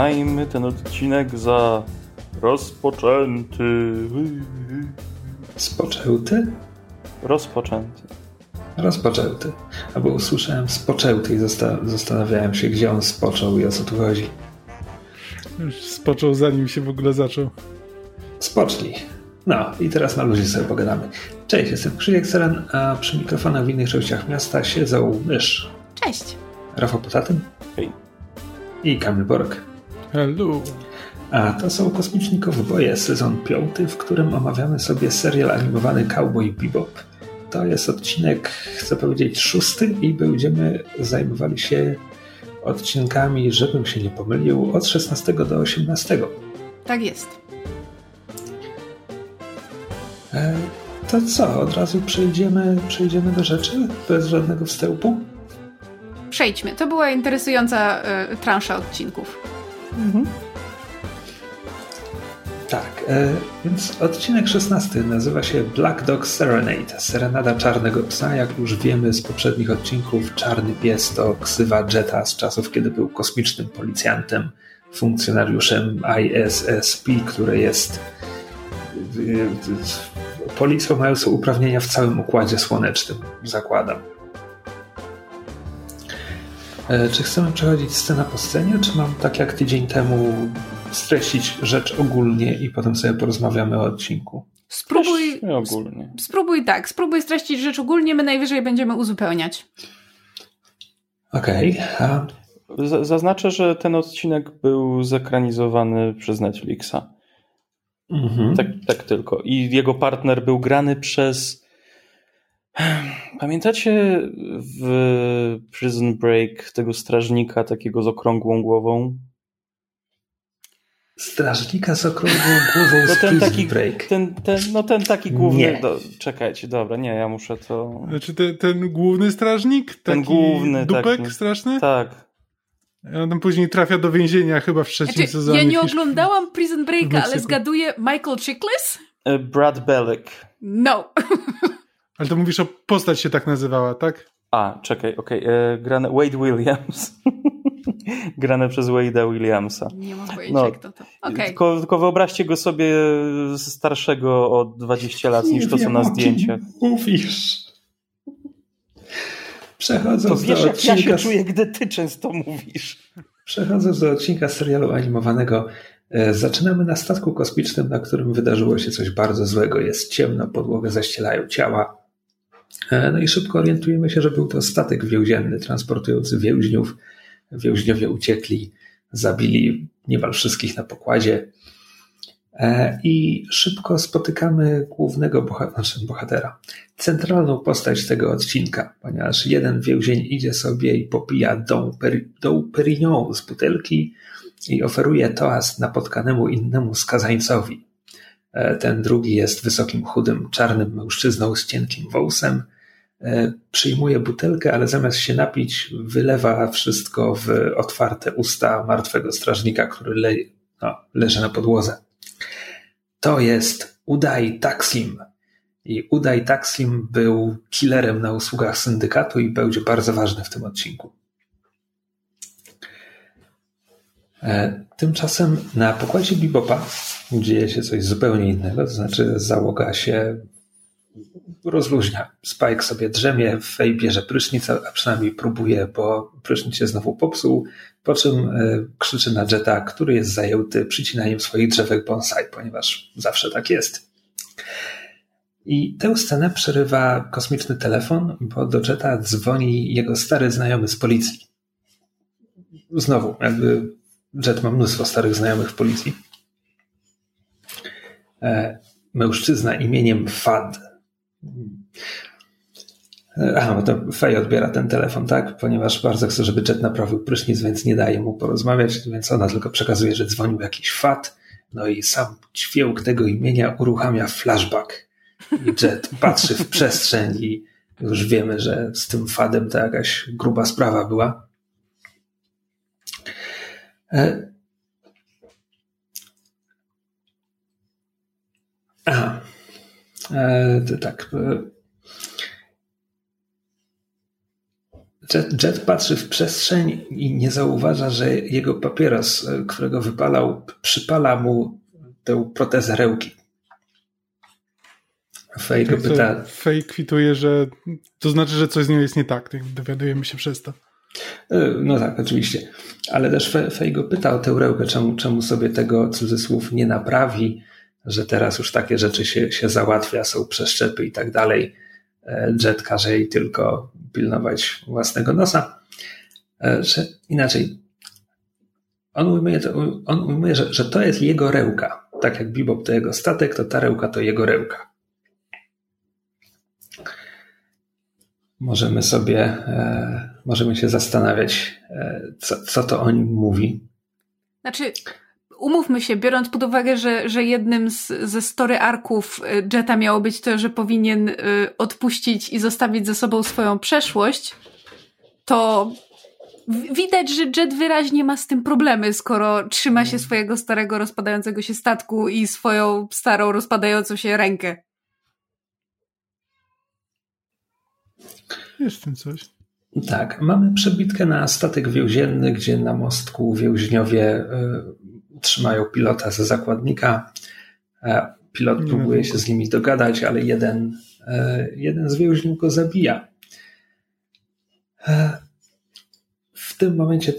uznajmy ten odcinek za rozpoczęty. Spoczęty? Rozpoczęty. Rozpoczęty. Albo usłyszałem spoczęty i zastanawiałem się, gdzie on spoczął i o co tu chodzi. Już spoczął zanim się w ogóle zaczął. Spocznij. No i teraz na luzie sobie pogadamy. Cześć, jestem Krzysiek Seren, a przy mikrofonach w innych częściach miasta siedzą Mysz. Cześć. Rafał Potatyn. Hej. I Kamil Borek. Hello. A to są Kosmiczni Kowboje, sezon piąty, w którym omawiamy sobie serial animowany Cowboy Bebop. To jest odcinek, chcę powiedzieć, szósty i będziemy zajmowali się odcinkami, żebym się nie pomylił, od 16 do 18. Tak jest. E, to co, od razu przejdziemy, przejdziemy do rzeczy? Bez żadnego wstępu? Przejdźmy. To była interesująca y, transza odcinków. Mhm. Tak, e, więc odcinek 16 nazywa się Black Dog Serenade, serenada czarnego psa. Jak już wiemy z poprzednich odcinków, czarny pies to ksywa Jetta z czasów, kiedy był kosmicznym policjantem, funkcjonariuszem ISSP, które jest policją mającą uprawnienia w całym układzie słonecznym, zakładam. E, czy chcemy przechodzić scena po scenie, czy mam tak jak tydzień temu streścić rzecz ogólnie i potem sobie porozmawiamy o odcinku? Spróbuj ogólnie. Spróbuj tak, spróbuj streścić rzecz ogólnie, my najwyżej będziemy uzupełniać. Okej. Okay. Zaznaczę, że ten odcinek był zekranizowany przez Netflixa. Mhm. Tak, tak tylko. I jego partner był grany przez. Pamiętacie w Prison Break tego strażnika takiego z okrągłą głową? Strażnika z okrągłą głową no z ten Prison taki, Break. Ten, ten, no ten taki główny. Do, czekajcie, dobra, nie, ja muszę to. Znaczy ten, ten główny strażnik? Ten główny. Dupek taki, straszny? Tak. On tam później trafia do więzienia chyba w trzecim znaczy, sezonie. Ja nie oglądałam Prison Breaka, ale zgaduję Michael Chiklis? E, Brad Bellick. No. ale to mówisz o postać się tak nazywała, tak? A, czekaj, okej. Okay. E, grane Wade Williams. grane przez Wade'a Williamsa. Nie mam pojęcia, no, kto to. Okay. Tylko, tylko wyobraźcie go sobie starszego o 20 lat niż to, co na zdjęciach. Mówisz. Przechodząc to wiesz, do odcinka... jak ja się czuję, gdy ty często mówisz. Przechodząc do odcinka serialu animowanego, e, zaczynamy na statku kosmicznym, na którym wydarzyło się coś bardzo złego. Jest ciemno, podłogę zaścielają ciała. E, no i szybko orientujemy się, że był to statek więzienny transportujący więźniów. Więźniowie uciekli, zabili niemal wszystkich na pokładzie. E, I szybko spotykamy głównego znaczy bohatera, centralną postać tego odcinka, ponieważ jeden więzień idzie sobie i popija Dom, Dom Perignon z butelki i oferuje toast napotkanemu innemu skazańcowi. E, ten drugi jest wysokim, chudym, czarnym mężczyzną z cienkim wąsem. E, przyjmuje butelkę, ale zamiast się napić, wylewa wszystko w otwarte usta martwego strażnika, który le, no, leży na podłodze to jest Udaj Taksim. I Udaj Taksim był killerem na usługach syndykatu i będzie bardzo ważny w tym odcinku. E, tymczasem na pokładzie Bibopa dzieje się coś zupełnie innego, to znaczy załoga się rozluźnia. Spike sobie drzemie, Fej bierze prysznic, a przynajmniej próbuje, bo prysznic się znowu popsuł, po czym e, krzyczy na Jetta, który jest zajęty przycinaniem swoich drzewek bonsai, ponieważ zawsze tak jest. I tę scenę przerywa kosmiczny telefon, bo do Jetta dzwoni jego stary znajomy z policji. Znowu, jakby Jet ma mnóstwo starych znajomych w policji. E, mężczyzna imieniem Fad Aha, bo to Fej odbiera ten telefon, tak? Ponieważ bardzo chce, żeby Jet naprawił prysznic, więc nie daje mu porozmawiać, więc ona tylko przekazuje, że dzwonił jakiś fat, no i sam ćwiełk tego imienia uruchamia flashback. I Jet patrzy w przestrzeń i już wiemy, że z tym fadem to jakaś gruba sprawa była. E, aha. E, tak. E, Jet, Jet patrzy w przestrzeń i nie zauważa, że jego papieros, którego wypalał, przypala mu tę protezę rełki. Fej tak, pyta... Fej kwituje, że to znaczy, że coś z nią jest nie tak. Dowiadujemy się przez to. E, no tak, oczywiście. Ale też Fej go pyta o tę rełkę, czemu, czemu sobie tego cudzysłów nie naprawi, że teraz już takie rzeczy się, się załatwia, są przeszczepy i tak dalej. E, Jet każe jej tylko pilnować własnego nosa. E, że inaczej, on ujmuje, on ujmuje że, że to jest jego rełka. Tak jak Bebop to jego statek, to ta rełka to jego rełka. Możemy sobie, możemy się zastanawiać, e, co, co to o nim mówi. Znaczy, umówmy się, biorąc pod uwagę, że, że jednym z, ze story arków y, Jetta miało być to, że powinien y, odpuścić i zostawić ze sobą swoją przeszłość, to widać, że Jet wyraźnie ma z tym problemy, skoro trzyma się mm. swojego starego, rozpadającego się statku i swoją starą, rozpadającą się rękę. Jest w tym coś. Tak, mamy przebitkę na statek więzienny, gdzie na mostku więźniowie y, trzymają pilota za zakładnika. E, pilot próbuje się z nimi dogadać, ale jeden, e, jeden z więźniów go zabija. E, w tym momencie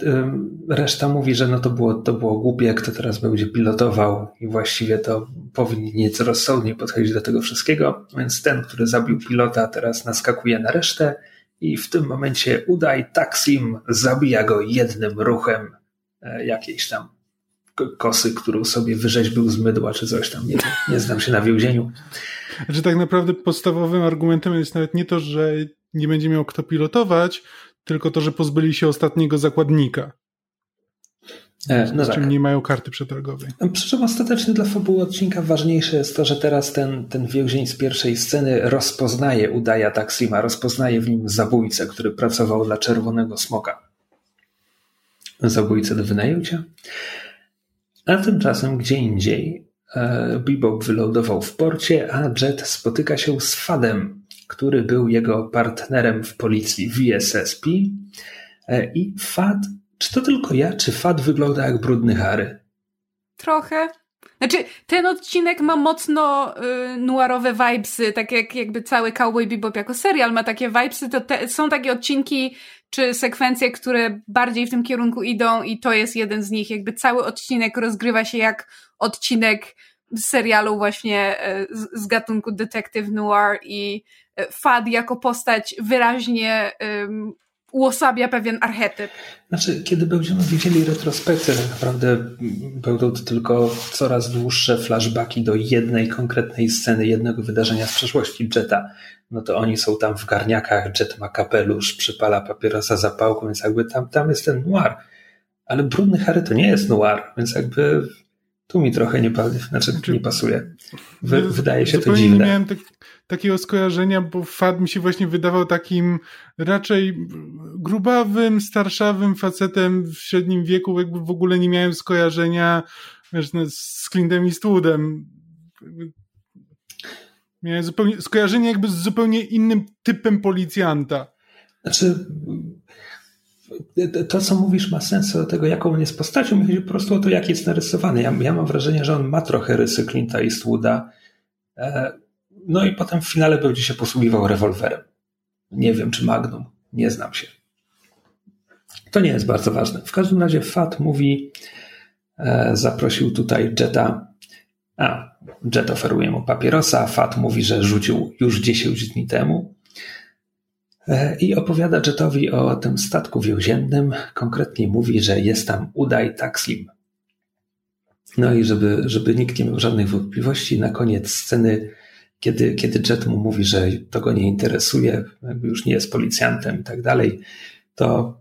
reszta mówi, że no to było, to było głupie, kto teraz będzie pilotował i właściwie to powinni nieco rozsądnie podchodzić do tego wszystkiego, więc ten, który zabił pilota teraz naskakuje na resztę i w tym momencie udaj Taksim zabija go jednym ruchem jakiejś tam kosy, którą sobie wyrzeźbił z mydła czy coś tam. Nie, nie znam się na więzieniu. Znaczy tak naprawdę podstawowym argumentem jest nawet nie to, że nie będzie miał kto pilotować, tylko to, że pozbyli się ostatniego zakładnika. E, no z tak. czym nie mają karty przetargowej. Przy czym ostatecznie dla fabuły odcinka ważniejsze jest to, że teraz ten, ten więzień z pierwszej sceny rozpoznaje Udaja Taksima, rozpoznaje w nim zabójcę, który pracował dla Czerwonego Smoka. Zabójcę do wynajęcia. A tymczasem gdzie indziej e, Bebop wylądował w porcie, a Jet spotyka się z Fadem, który był jego partnerem w policji VSSP. E, I Fad, czy to tylko ja, czy Fad wygląda jak brudny Harry? Trochę. Znaczy, ten odcinek ma mocno y, noirowe vibesy, tak jak jakby cały Cowboy Bebop jako serial ma takie vibesy, to te, są takie odcinki czy sekwencje, które bardziej w tym kierunku idą i to jest jeden z nich. Jakby cały odcinek rozgrywa się jak odcinek serialu właśnie e, z, z gatunku Detective Noir i e, Fad jako postać wyraźnie uosabia pewien archetyp. Znaczy, kiedy będziemy widzieli retrospekcję, tak naprawdę będą to tylko coraz dłuższe flashbacki do jednej konkretnej sceny, jednego wydarzenia z przeszłości Jetta. No to oni są tam w garniakach, Jet ma kapelusz, przypala papierosa zapałką, więc jakby tam, tam jest ten noir. Ale Brudny Harry to nie jest noir, więc jakby tu mi trochę nie, znaczy, znaczy, nie pasuje. Wy, wydaje się to dziwne. Nie miałem tak, takiego skojarzenia, bo Fad mi się właśnie wydawał takim raczej grubawym, starszawym facetem w średnim wieku, jakby w ogóle nie miałem skojarzenia wiesz, no, z Clintem Eastwoodem. Miałem zupełnie, skojarzenie jakby z zupełnie innym typem policjanta. Znaczy, to, co mówisz, ma sens do tego, jaką on jest postacią. Chodzi po prostu o to, jak jest narysowany. Ja, ja mam wrażenie, że on ma trochę rysy Clint'a Eastwooda. E, no i potem w finale będzie się posługiwał rewolwerem. Nie wiem, czy Magnum. Nie znam się. To nie jest bardzo ważne. W każdym razie Fat mówi, e, zaprosił tutaj Jetta. A, Jet oferuje mu papierosa. Fat mówi, że rzucił już 10 dni temu. E, I opowiada Jetowi o tym statku więziennym. Konkretnie mówi, że jest tam Udaj Taksim. No i żeby, żeby nikt nie miał żadnych wątpliwości, na koniec sceny, kiedy, kiedy Jet mu mówi, że to go nie interesuje, jakby już nie jest policjantem i tak dalej, to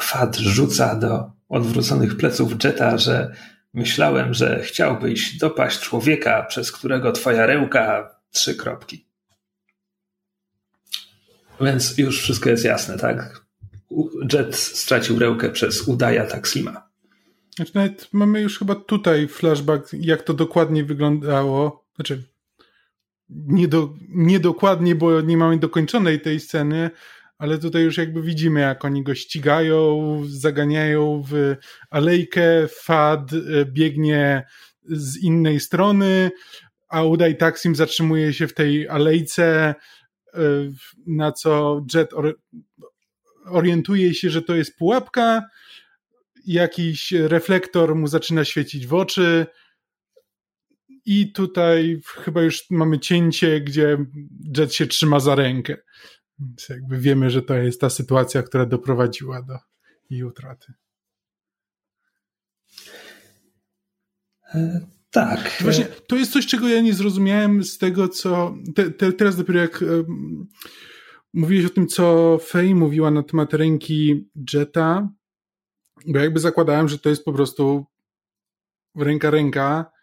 Fad rzuca do odwróconych pleców Jeta, że myślałem, że chciałbyś dopaść człowieka, przez którego twoja rełka trzy kropki. Więc już wszystko jest jasne, tak? Jet stracił rękę przez Udaja Taksima. Znaczy nawet mamy już chyba tutaj flashback, jak to dokładnie wyglądało. Znaczy, nie do, niedokładnie, bo nie mamy dokończonej tej sceny, ale tutaj już jakby widzimy, jak oni go ścigają, zaganiają w alejkę, Fad e, biegnie z innej strony, a Udaj Taksim zatrzymuje się w tej alejce, e, na co Jet orientuje się, że to jest pułapka, jakiś reflektor mu zaczyna świecić w oczy, i tutaj chyba już mamy cięcie, gdzie Jet się trzyma za rękę. Więc jakby wiemy, że to jest ta sytuacja, która doprowadziła do jej utraty. E, tak. Właśnie to jest coś, czego ja nie zrozumiałem z tego, co. Te, te, teraz dopiero jak um, mówiłeś o tym, co Faye mówiła na temat ręki Jetta, bo jakby zakładałem, że to jest po prostu ręka ręka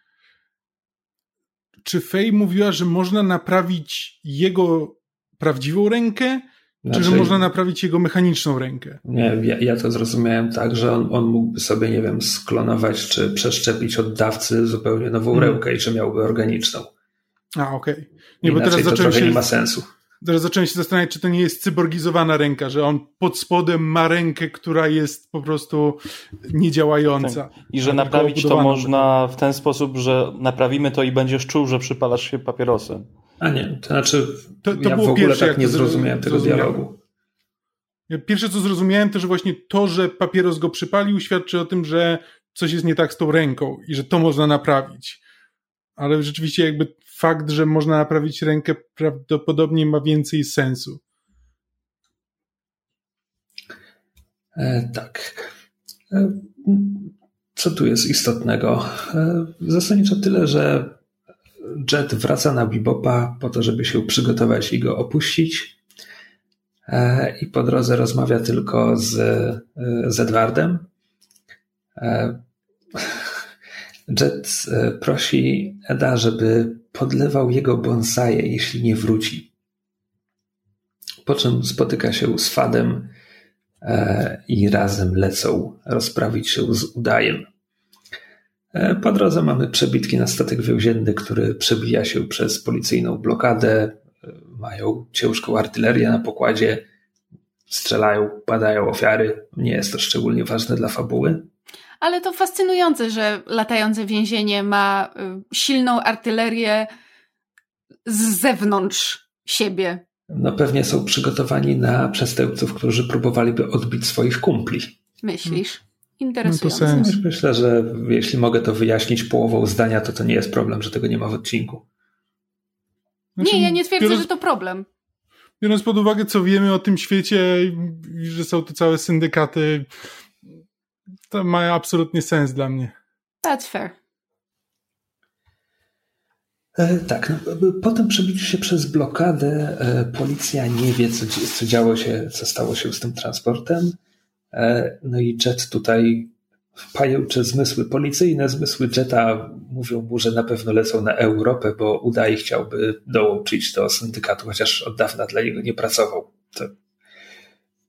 czy Faye mówiła, że można naprawić jego prawdziwą rękę, znaczy, czy że znaczy- można naprawić jego mechaniczną rękę? Nie, ja, ja to zrozumiałem tak, że on, on mógłby sobie, nie wiem, sklonować czy przeszczepić od dawcy zupełnie nową hmm. rękę i że miałby organiczną. A, okej. Okay. Nie, Inaczej bo teraz zacząłem się... nie ma sensu. Teraz zacząłem się zastanawiać, czy to nie jest cyborgizowana ręka, że on pod spodem ma rękę, która jest po prostu niedziałająca. Tak. I że naprawić to można w ten sposób, że naprawimy to i będziesz czuł, że przypalasz się papierosem. A nie, to znaczy to, to ja było w ogóle pierwsze, tak nie zrozumiałem tego zrozumiałem. dialogu. Pierwsze co zrozumiałem to, że właśnie to, że papieros go przypalił świadczy o tym, że coś jest nie tak z tą ręką i że to można naprawić. Ale rzeczywiście jakby fakt, że można naprawić rękę, prawdopodobnie ma więcej sensu. E, tak. E, co tu jest istotnego? E, zasadniczo tyle, że Jet wraca na Bibopa po to, żeby się przygotować i go opuścić. E, I po drodze rozmawia tylko z, e, z Edwardem. E, Jet prosi Eda, żeby podlewał jego bonsaje, jeśli nie wróci. Po czym spotyka się z Fadem e, i razem lecą rozprawić się z Udajem. E, po drodze mamy przebitki na statek więzienny, który przebija się przez policyjną blokadę. E, mają ciężką artylerię na pokładzie, strzelają, padają ofiary. Nie jest to szczególnie ważne dla fabuły. Ale to fascynujące, że latające więzienie ma y, silną artylerię z zewnątrz siebie. No pewnie są przygotowani na przestępców, którzy próbowaliby odbić swoich kumpli. Myślisz? Interesujące. No Myślę, że jeśli mogę to wyjaśnić połową zdania, to to nie jest problem, że tego nie ma w odcinku. Znaczy, nie, ja nie twierdzę, biorąc, że to problem. Biorąc pod uwagę, co wiemy o tym świecie, że są to całe syndykaty, to ma absolutnie sens dla mnie. That's fair. E, tak, no, po tym przebiciu się przez blokadę e, policja nie wie, co, co działo się, co stało się z tym transportem. E, no i Jet tutaj pajęcze zmysły policyjne, zmysły Jeta mówią mu, że na pewno lecą na Europę, bo Udaj chciałby dołączyć do syndykatu, chociaż od dawna dla niego nie pracował. To...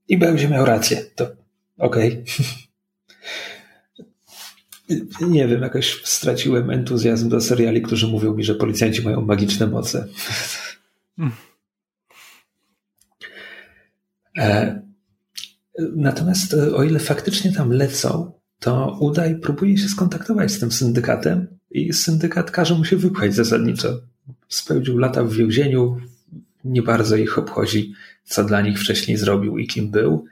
I będzie miał rację. To okej. Okay. Nie wiem, jakoś straciłem entuzjazm do seriali, którzy mówią mi, że policjanci mają magiczne moce. E, natomiast e, o ile faktycznie tam lecą, to Udaj próbuje się skontaktować z tym syndykatem i syndykat każe mu się wypchać zasadniczo. Spędził lata w więzieniu, nie bardzo ich obchodzi, co dla nich wcześniej zrobił i kim był.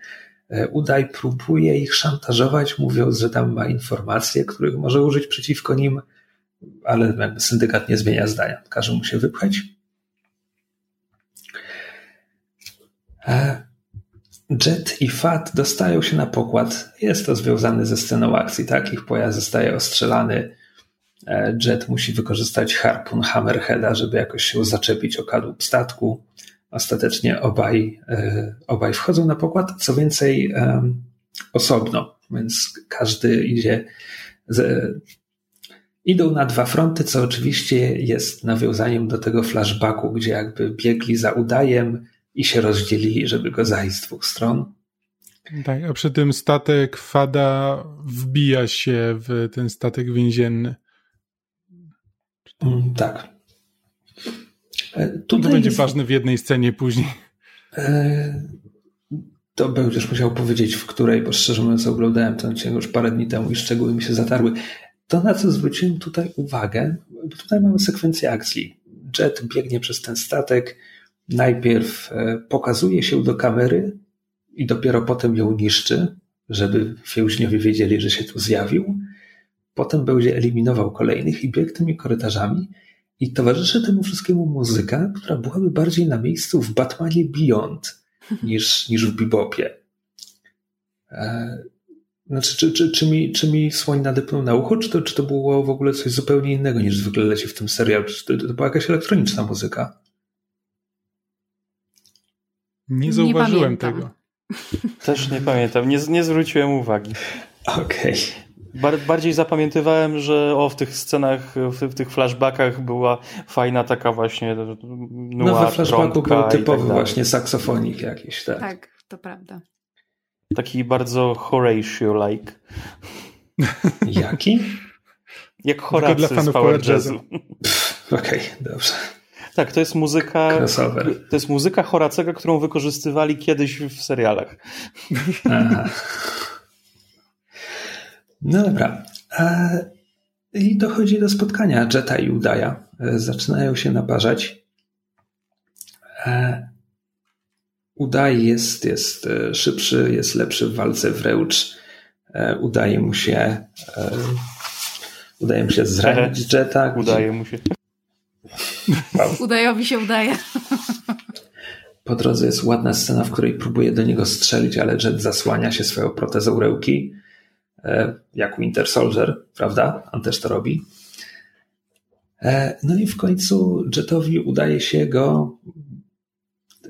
E, Udaj próbuje ich szantażować, mówiąc, że tam ma informacje, których może użyć przeciwko nim, ale syndykat nie zmienia zdania. Każe mu się wypchać. E, Jet i Fat dostają się na pokład. Jest to związane ze sceną akcji, tak? Ich pojazd zostaje ostrzelany. E, Jet musi wykorzystać harpun Hammerheada, żeby jakoś się zaczepić o kadłub statku. Ostatecznie obaj, e, obaj wchodzą na pokład, co więcej osobno, więc każdy idzie z, idą na dwa fronty, co oczywiście jest nawiązaniem do tego flashbacku, gdzie jakby biegli za udajem i się rozdzielili, żeby go zajść z dwóch stron. Tak, a przy tym statek Fada wbija się w ten statek więzienny. Mm, tak. E, tutaj to będzie jest, ważne w jednej scenie później. E, to będziesz musiał powiedzieć, w której, bo szczerze mówiąc oglądałem ten odcinek już parę dni temu i szczegóły mi się zatarły. To, na co zwróciłem tutaj uwagę, bo tutaj mamy sekwencję akcji. Jet biegnie przez ten statek, najpierw e, pokazuje się do kamery i dopiero potem ją niszczy, żeby więźniowie wiedzieli, że się tu zjawił. Potem będzie eliminował kolejnych i biegł tymi korytarzami i towarzyszy temu wszystkiemu muzyka, która byłaby bardziej na miejscu w Batmanie Beyond niż, niż w Bebopie. E, znaczy, czy, czy, czy, mi, czy mi słoń nadepnął na ucho, czy to, czy to było w ogóle coś zupełnie innego niż zwykle leci w tym serialu? Czy to, to była jakaś elektroniczna muzyka? Nie zauważyłem nie tego. Też nie pamiętam, nie, nie zwróciłem uwagi. Okej. Okay. Bar bardziej zapamiętywałem, że o, w tych scenach, w, w tych flashbackach była fajna taka właśnie noir, No we flashbacku był tak typowy tak właśnie saksofonik jakiś, tak. Tak, to prawda. Taki bardzo Horatio-like. Jaki? Jak Horacy dla fanów z Power Jazzu. Okej, okay, dobrze. Tak, to jest muzyka. Crossover. To jest muzyka Horacego, którą wykorzystywali kiedyś w serialach. Aha. No dobra. E, I dochodzi do spotkania Jetta i Udaya. E, zaczynają się naparzać. E, Udaj jest, jest szybszy, jest lepszy w walce wręcz. Udaje mu się udaje mu się zranić Jetta. Udaje mu się. Udajowi się udaje. Po drodze jest ładna scena, w której próbuje do niego strzelić, ale Jet zasłania się swoją protezą ręki E, jak Winter Soldier, prawda? On też to robi. E, no i w końcu Jetowi udaje się go,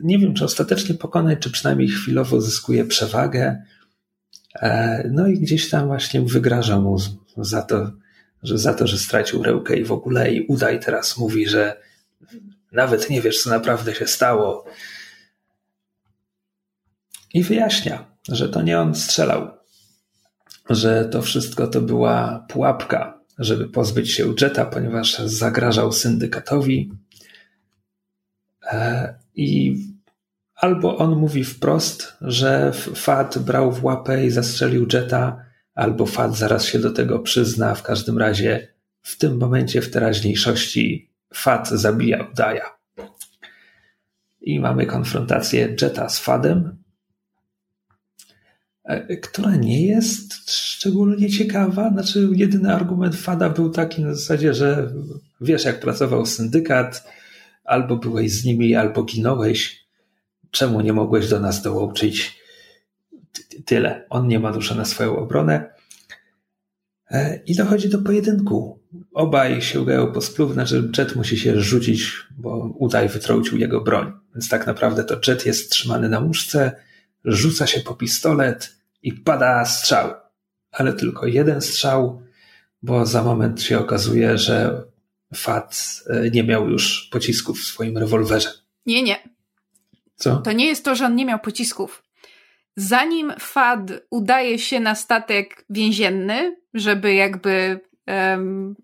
nie wiem czy ostatecznie pokonać, czy przynajmniej chwilowo zyskuje przewagę. E, no i gdzieś tam właśnie wygraża mu za to, że za to, że stracił rękę i w ogóle i udaj teraz mówi, że nawet nie wiesz, co naprawdę się stało. I wyjaśnia, że to nie on strzelał, że to wszystko to była pułapka, żeby pozbyć się Jetta, ponieważ zagrażał syndykatowi. E, I albo on mówi wprost, że Fat brał w łapę i zastrzelił Jetta, albo Fat zaraz się do tego przyzna. W każdym razie w tym momencie, w teraźniejszości, Fat zabija Udaja. I mamy konfrontację Jetta z Fadem, która nie jest szczególnie ciekawa. Znaczy, jedyny argument Fada był taki na zasadzie, że wiesz, jak pracował syndykat, albo byłeś z nimi, albo ginąłeś. Czemu nie mogłeś do nas dołączyć? Tyle. On nie ma duszy na swoją obronę. E, I dochodzi do pojedynku. Obaj sięgają po spluw, że Jet musi się rzucić, bo Udaj wytrącił jego broń. Więc tak naprawdę to Jet jest trzymany na muszce, rzuca się po pistolet i pada strzał. Ale tylko jeden strzał, bo za moment się okazuje, że Fat e, nie miał już pocisków w swoim rewolwerze. Nie, nie. Co? To nie jest to, że on nie miał pocisków. Zanim Fad udaje się na statek więzienny, żeby jakby um,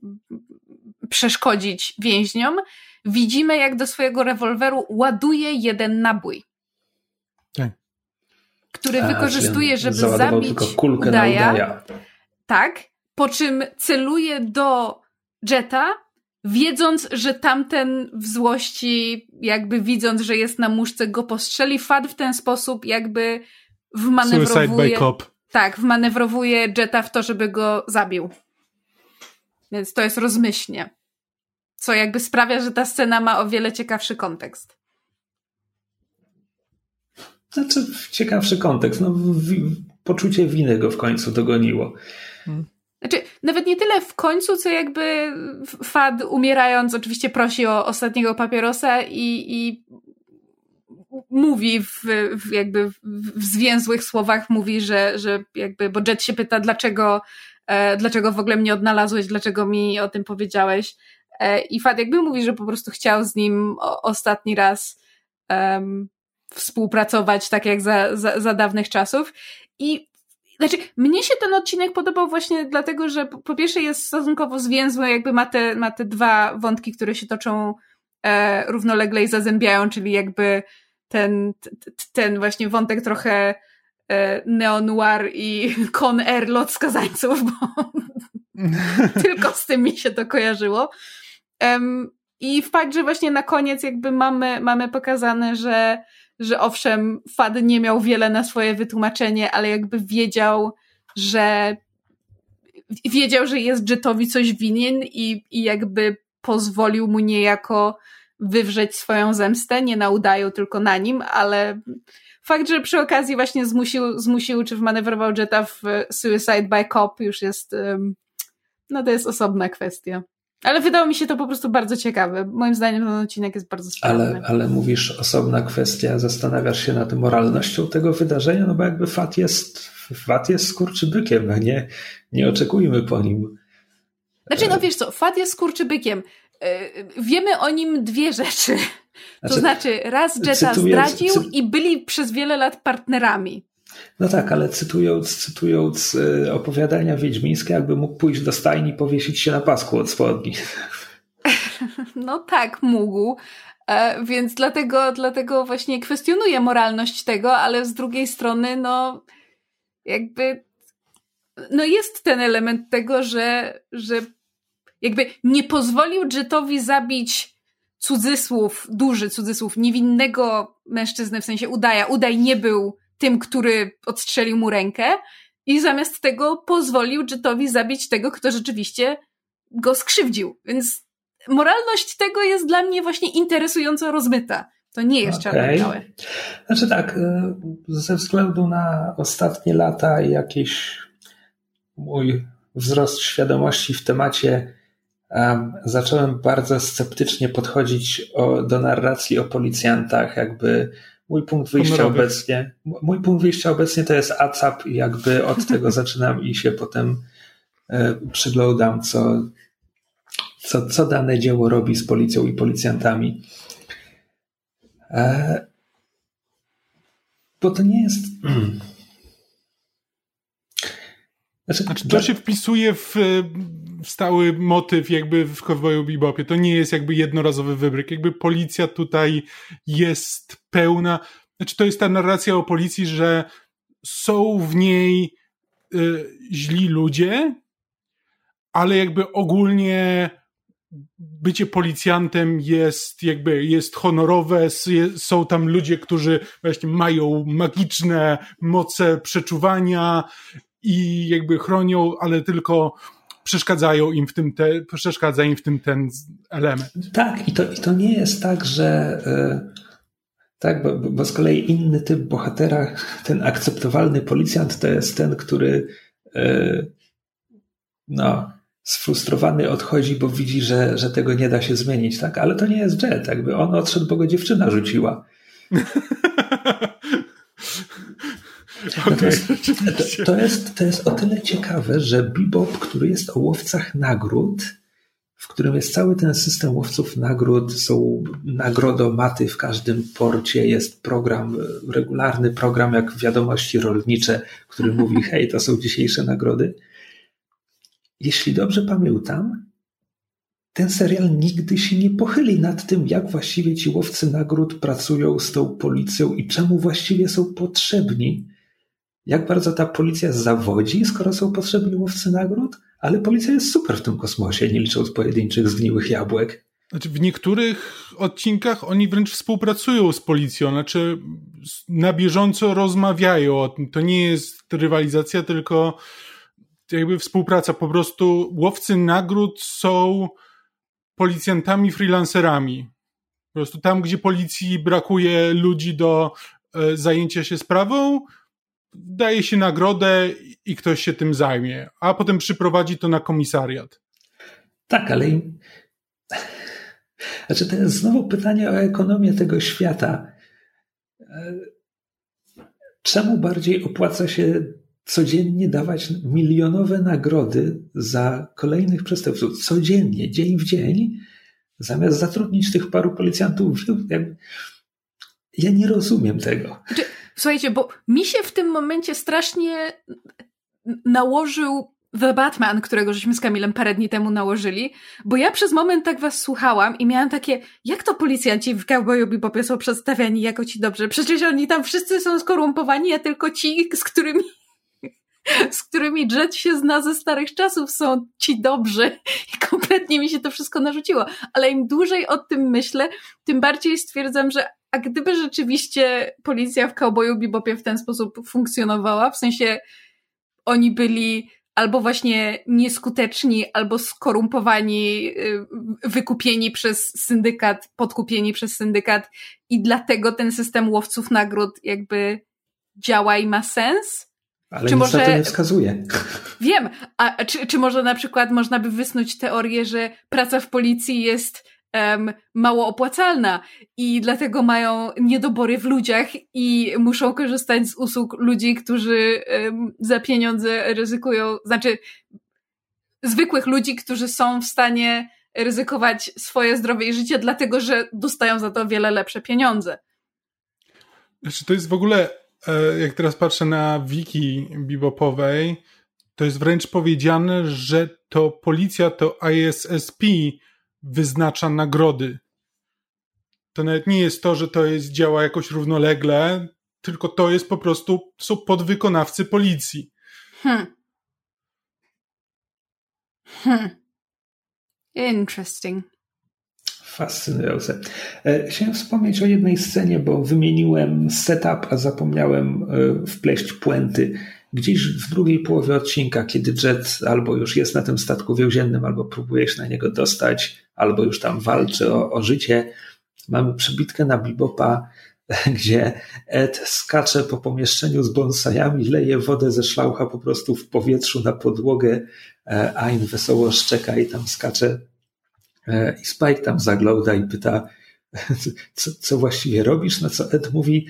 przeszkodzić więźniom, widzimy, jak do swojego rewolweru ładuje jeden nabój. Tak który wykorzystuje, żeby zabić tylko kulkę Udaya. Udaya. Tak, po czym celuje do Jetta, wiedząc, że tamten w złości, jakby widząc, że jest na muszce, go postrzeli. Fad w ten sposób jakby wmanewrowuje... Suicide by cop. Tak, wmanewrowuje Jetta w to, żeby go zabił. Więc to jest rozmyślnie. Co jakby sprawia, że ta scena ma o wiele ciekawszy kontekst. Znaczy, ciekawszy kontekst. No, poczucie winy go w końcu dogoniło. Znaczy, nawet nie tyle w końcu, co jakby Fad umierając oczywiście prosi o ostatniego papierosa i, i mówi w, w jakby w zwięzłych słowach mówi, że, że jakby, bo Jet się pyta, dlaczego, e, dlaczego w ogóle mnie odnalazłeś, dlaczego mi o tym powiedziałeś. E, I Fad jakby mówi, że po prostu chciał z nim o, ostatni raz um, współpracować tak jak za, za, za dawnych czasów. I znaczy, mnie się ten odcinek podobał właśnie dlatego, że po, pierwsze jest stosunkowo zwięzły, jakby ma te, ma te dwa wątki, które się toczą e, równolegle i zazębiają, czyli jakby ten, ten właśnie wątek trochę e, neo-noir i Con Air lot skazańców, bo tylko z tym mi się to kojarzyło. Um, I fakt, że właśnie na koniec jakby mamy, mamy pokazane, że, że owszem, Fad nie miał wiele na swoje wytłumaczenie, ale jakby wiedział, że wiedział, że jest Jetowi coś winien i, i jakby pozwolił mu niejako wywrzeć swoją zemstę, nie na udaju, tylko na nim, ale fakt, że przy okazji właśnie zmusił, zmusił czy wmanewrował Jetta w Suicide by Cop już jest, no to jest osobna kwestia. Ale wydało mi się to po prostu bardzo ciekawe. Moim zdaniem ten odcinek jest bardzo sprawny. Ale, ale mówisz osobna kwestia, zastanawiasz się nad moralnością tego wydarzenia, no bo jakby Fat jest, Fat jest skurczybykiem, nie, nie oczekujmy po nim. Znaczy, no wiesz co, Fat jest skurczybykiem. E, wiemy o nim dwie rzeczy. To znaczy, znaczy raz Jetta zdradził cy... i byli przez wiele lat partnerami. No tak, ale cytując, cytując e, opowiadania wiedźmińskie, jakby mógł pójść do stajni i powiesić się na pasku od spodni. No tak, mógł. E, więc dlatego, dlatego właśnie kwestionuję moralność tego, ale z drugiej strony, no jakby no jest ten element tego, że, że jakby nie pozwolił Jetowi zabić cudzysłów, duży cudzysłów, niewinnego mężczyznę, w sensie Udaja. Udaj nie był tym, który odstrzelił mu rękę i zamiast tego pozwolił Jetowi zabić tego, kto rzeczywiście go skrzywdził. Więc moralność tego jest dla mnie właśnie interesująco rozmyta. To nie jest okay. czarno-białe. Znaczy tak, y, ze względu na ostatnie lata i jakiś mój wzrost świadomości w temacie um, zacząłem bardzo sceptycznie podchodzić o, do narracji o policjantach, jakby mój punkt wyjścia obecnie, mój punkt wyjścia obecnie to jest ACAP i jakby od tego zaczynam i się potem e, przyglądam, co, co, co dane dzieło robi z policją i policjantami. E, bo to nie jest. Znaczy, znaczy, to się wpisuje w, w, stały motyw jakby w Cowboyu Bebopie. To nie jest jakby jednorazowy wybryk. Jakby policja tutaj jest pełna. Znaczy to jest ta narracja o policji, że są w niej y, źli ludzie, ale jakby ogólnie bycie policjantem jest jakby jest honorowe, są tam ludzie, którzy właśnie mają magiczne moce przeczuwania i jakby chronią, ale tylko przeszkadzają im w tym te, przeszkadza im w tym ten element. Tak, i to, i to nie jest tak, że yy, tak, bo, bo z kolei inny typ bohatera, ten akceptowalny policjant, to jest ten, który yy, no, sfrustrowany odchodzi, bo widzi, że, że tego nie da się zmienić, tak? Ale to nie jest Jet, jakby on odszedł, bo go dziewczyna rzuciła. Okay, to, to, jest, to jest o tyle ciekawe, że Bebop, który jest o łowcach nagród, w którym jest cały ten system łowców nagród, są nagrodomaty w każdym porcie, jest program, regularny program jak wiadomości rolnicze, który mówi, hej, to są dzisiejsze nagrody. Jeśli dobrze pamiętam, ten serial nigdy się nie pochyli nad tym, jak właściwie ci łowcy nagród pracują z tą policją i czemu właściwie są potrzebni jak bardzo ta policja zawodzi, skoro są potrzebni łowcy nagród, ale policja jest super w tym kosmosie, nie licząc pojedynczych zgniłych jabłek. Znaczy w niektórych odcinkach oni wręcz współpracują z policją, znaczy na bieżąco rozmawiają o tym. To nie jest rywalizacja, tylko jakby współpraca. Po prostu łowcy nagród są policjantami, freelancerami. Po prostu tam, gdzie policji brakuje ludzi do e, zajęcia się sprawą, daje się nagrodę i ktoś się tym zajmie, a potem przyprowadzi to na komisariat. Tak, ale znaczy to jest znowu pytanie o ekonomię tego świata. Czemu bardziej opłaca się codziennie dawać milionowe nagrody za kolejnych przestępców? Codziennie, dzień w dzień, zamiast zatrudnić tych paru policjantów. Ja nie rozumiem tego. Znaczy, Słuchajcie, bo mi się w tym momencie strasznie nałożył The Batman, którego żeśmy z Kamilem parę dni temu nałożyli, bo ja przez moment tak was słuchałam i miałam takie, jak to policjanci w Cowboyu Bebopie są przedstawiani jako ci dobrze? Przecież oni tam wszyscy są skorumpowani, a tylko ci, z którymi z którymi Jet się zna ze starych czasów, są ci dobrzy i kompletnie mi się to wszystko narzuciło. Ale im dłużej o tym myślę, tym bardziej stwierdzam, że a gdyby rzeczywiście policja w Cowboyu Bebopie w ten sposób funkcjonowała, w sensie oni byli albo właśnie nieskuteczni, albo skorumpowani, y, wykupieni przez syndykat, podkupieni przez syndykat i dlatego ten system łowców nagród jakby działa i ma sens? Ale czy może... na to nie wskazuje. Wiem, a czy, czy może na przykład można by wysnuć teorię, że praca w policji jest um, mało opłacalna i dlatego mają niedobory w ludziach i muszą korzystać z usług ludzi, którzy um, za pieniądze ryzykują, znaczy zwykłych ludzi, którzy są w stanie ryzykować swoje zdrowie i życie, dlatego że dostają za to wiele lepsze pieniądze. Znaczy, to jest w ogóle, e, jak teraz patrzę na wiki bebopowej, to jest wręcz powiedziane, że to policja to ISSP wyznacza nagrody. To nawet nie jest to, że to jest działa jakoś równolegle, tylko to jest po prostu, są podwykonawcy policji. Hmm. Hmm. Interesting. Fascynujące. E, chciałem wspomnieć o jednej scenie, bo wymieniłem setup, a zapomniałem e, wpleść puenty gdzieś w drugiej połowie odcinka, kiedy Jet albo już jest na tym statku więziennym, albo próbuje się na niego dostać, albo już tam walczy o, o życie, mamy przebitkę na Bibopa, gdzie Ed skacze po pomieszczeniu z bonsajami, leje wodę ze szlaucha po prostu w powietrzu na podłogę, e, Ain wesoło szczeka i tam skacze. E, I Spike tam zagląda i pyta, co, co właściwie robisz? Na co Ed mówi,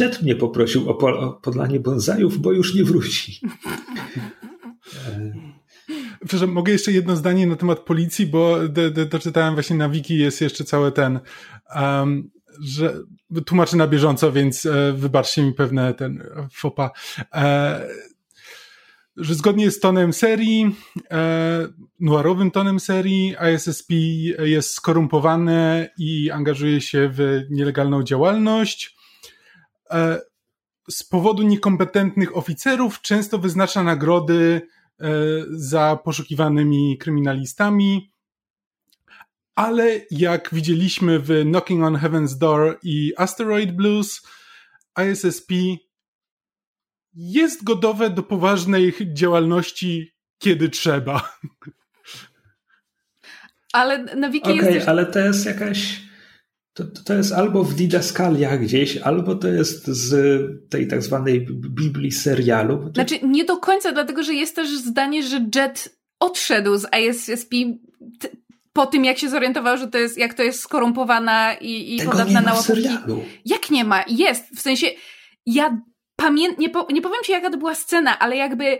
Jet mnie poprosił o, o podlanie bonsajów, bo już nie wróci. Przepraszam, mogę jeszcze jedno zdanie na temat policji, bo doczytałem właśnie na wiki, jest jeszcze cały ten, um, że tłumaczę na bieżąco, więc e, wybaczcie mi pewne ten fopa. E, że zgodnie z tonem serii, e, noirowym tonem serii, ISSP jest skorumpowany i angażuje się w nielegalną działalność. E, z powodu niekompetentnych oficerów często wyznacza nagrody e, za poszukiwanymi kryminalistami. Ale jak widzieliśmy w Knocking on Heaven's Door i Asteroid Blues, ISSP jest gotowe do poważnej działalności, kiedy trzeba. Ale na wiki okay, jest... ale to jest jakaś... To, to jest albo w Didaskaliach gdzieś, albo to jest z tej tak zwanej Biblii serialu. To... Znaczy nie do końca, dlatego że jest też zdanie, że Jet odszedł z ISSP po tym, jak się zorientował, że to jest, jak to jest skorumpowana i, i Tego podatna na łapówki. Jak nie ma? Jest. W sensie, ja pamiętam, nie, po, nie powiem ci jaka to była scena, ale jakby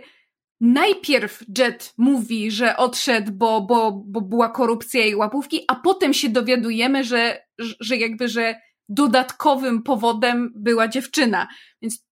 najpierw Jet mówi, że odszedł, bo, bo, bo była korupcja i łapówki, a potem się dowiadujemy, że, że jakby, że dodatkowym powodem była dziewczyna. Więc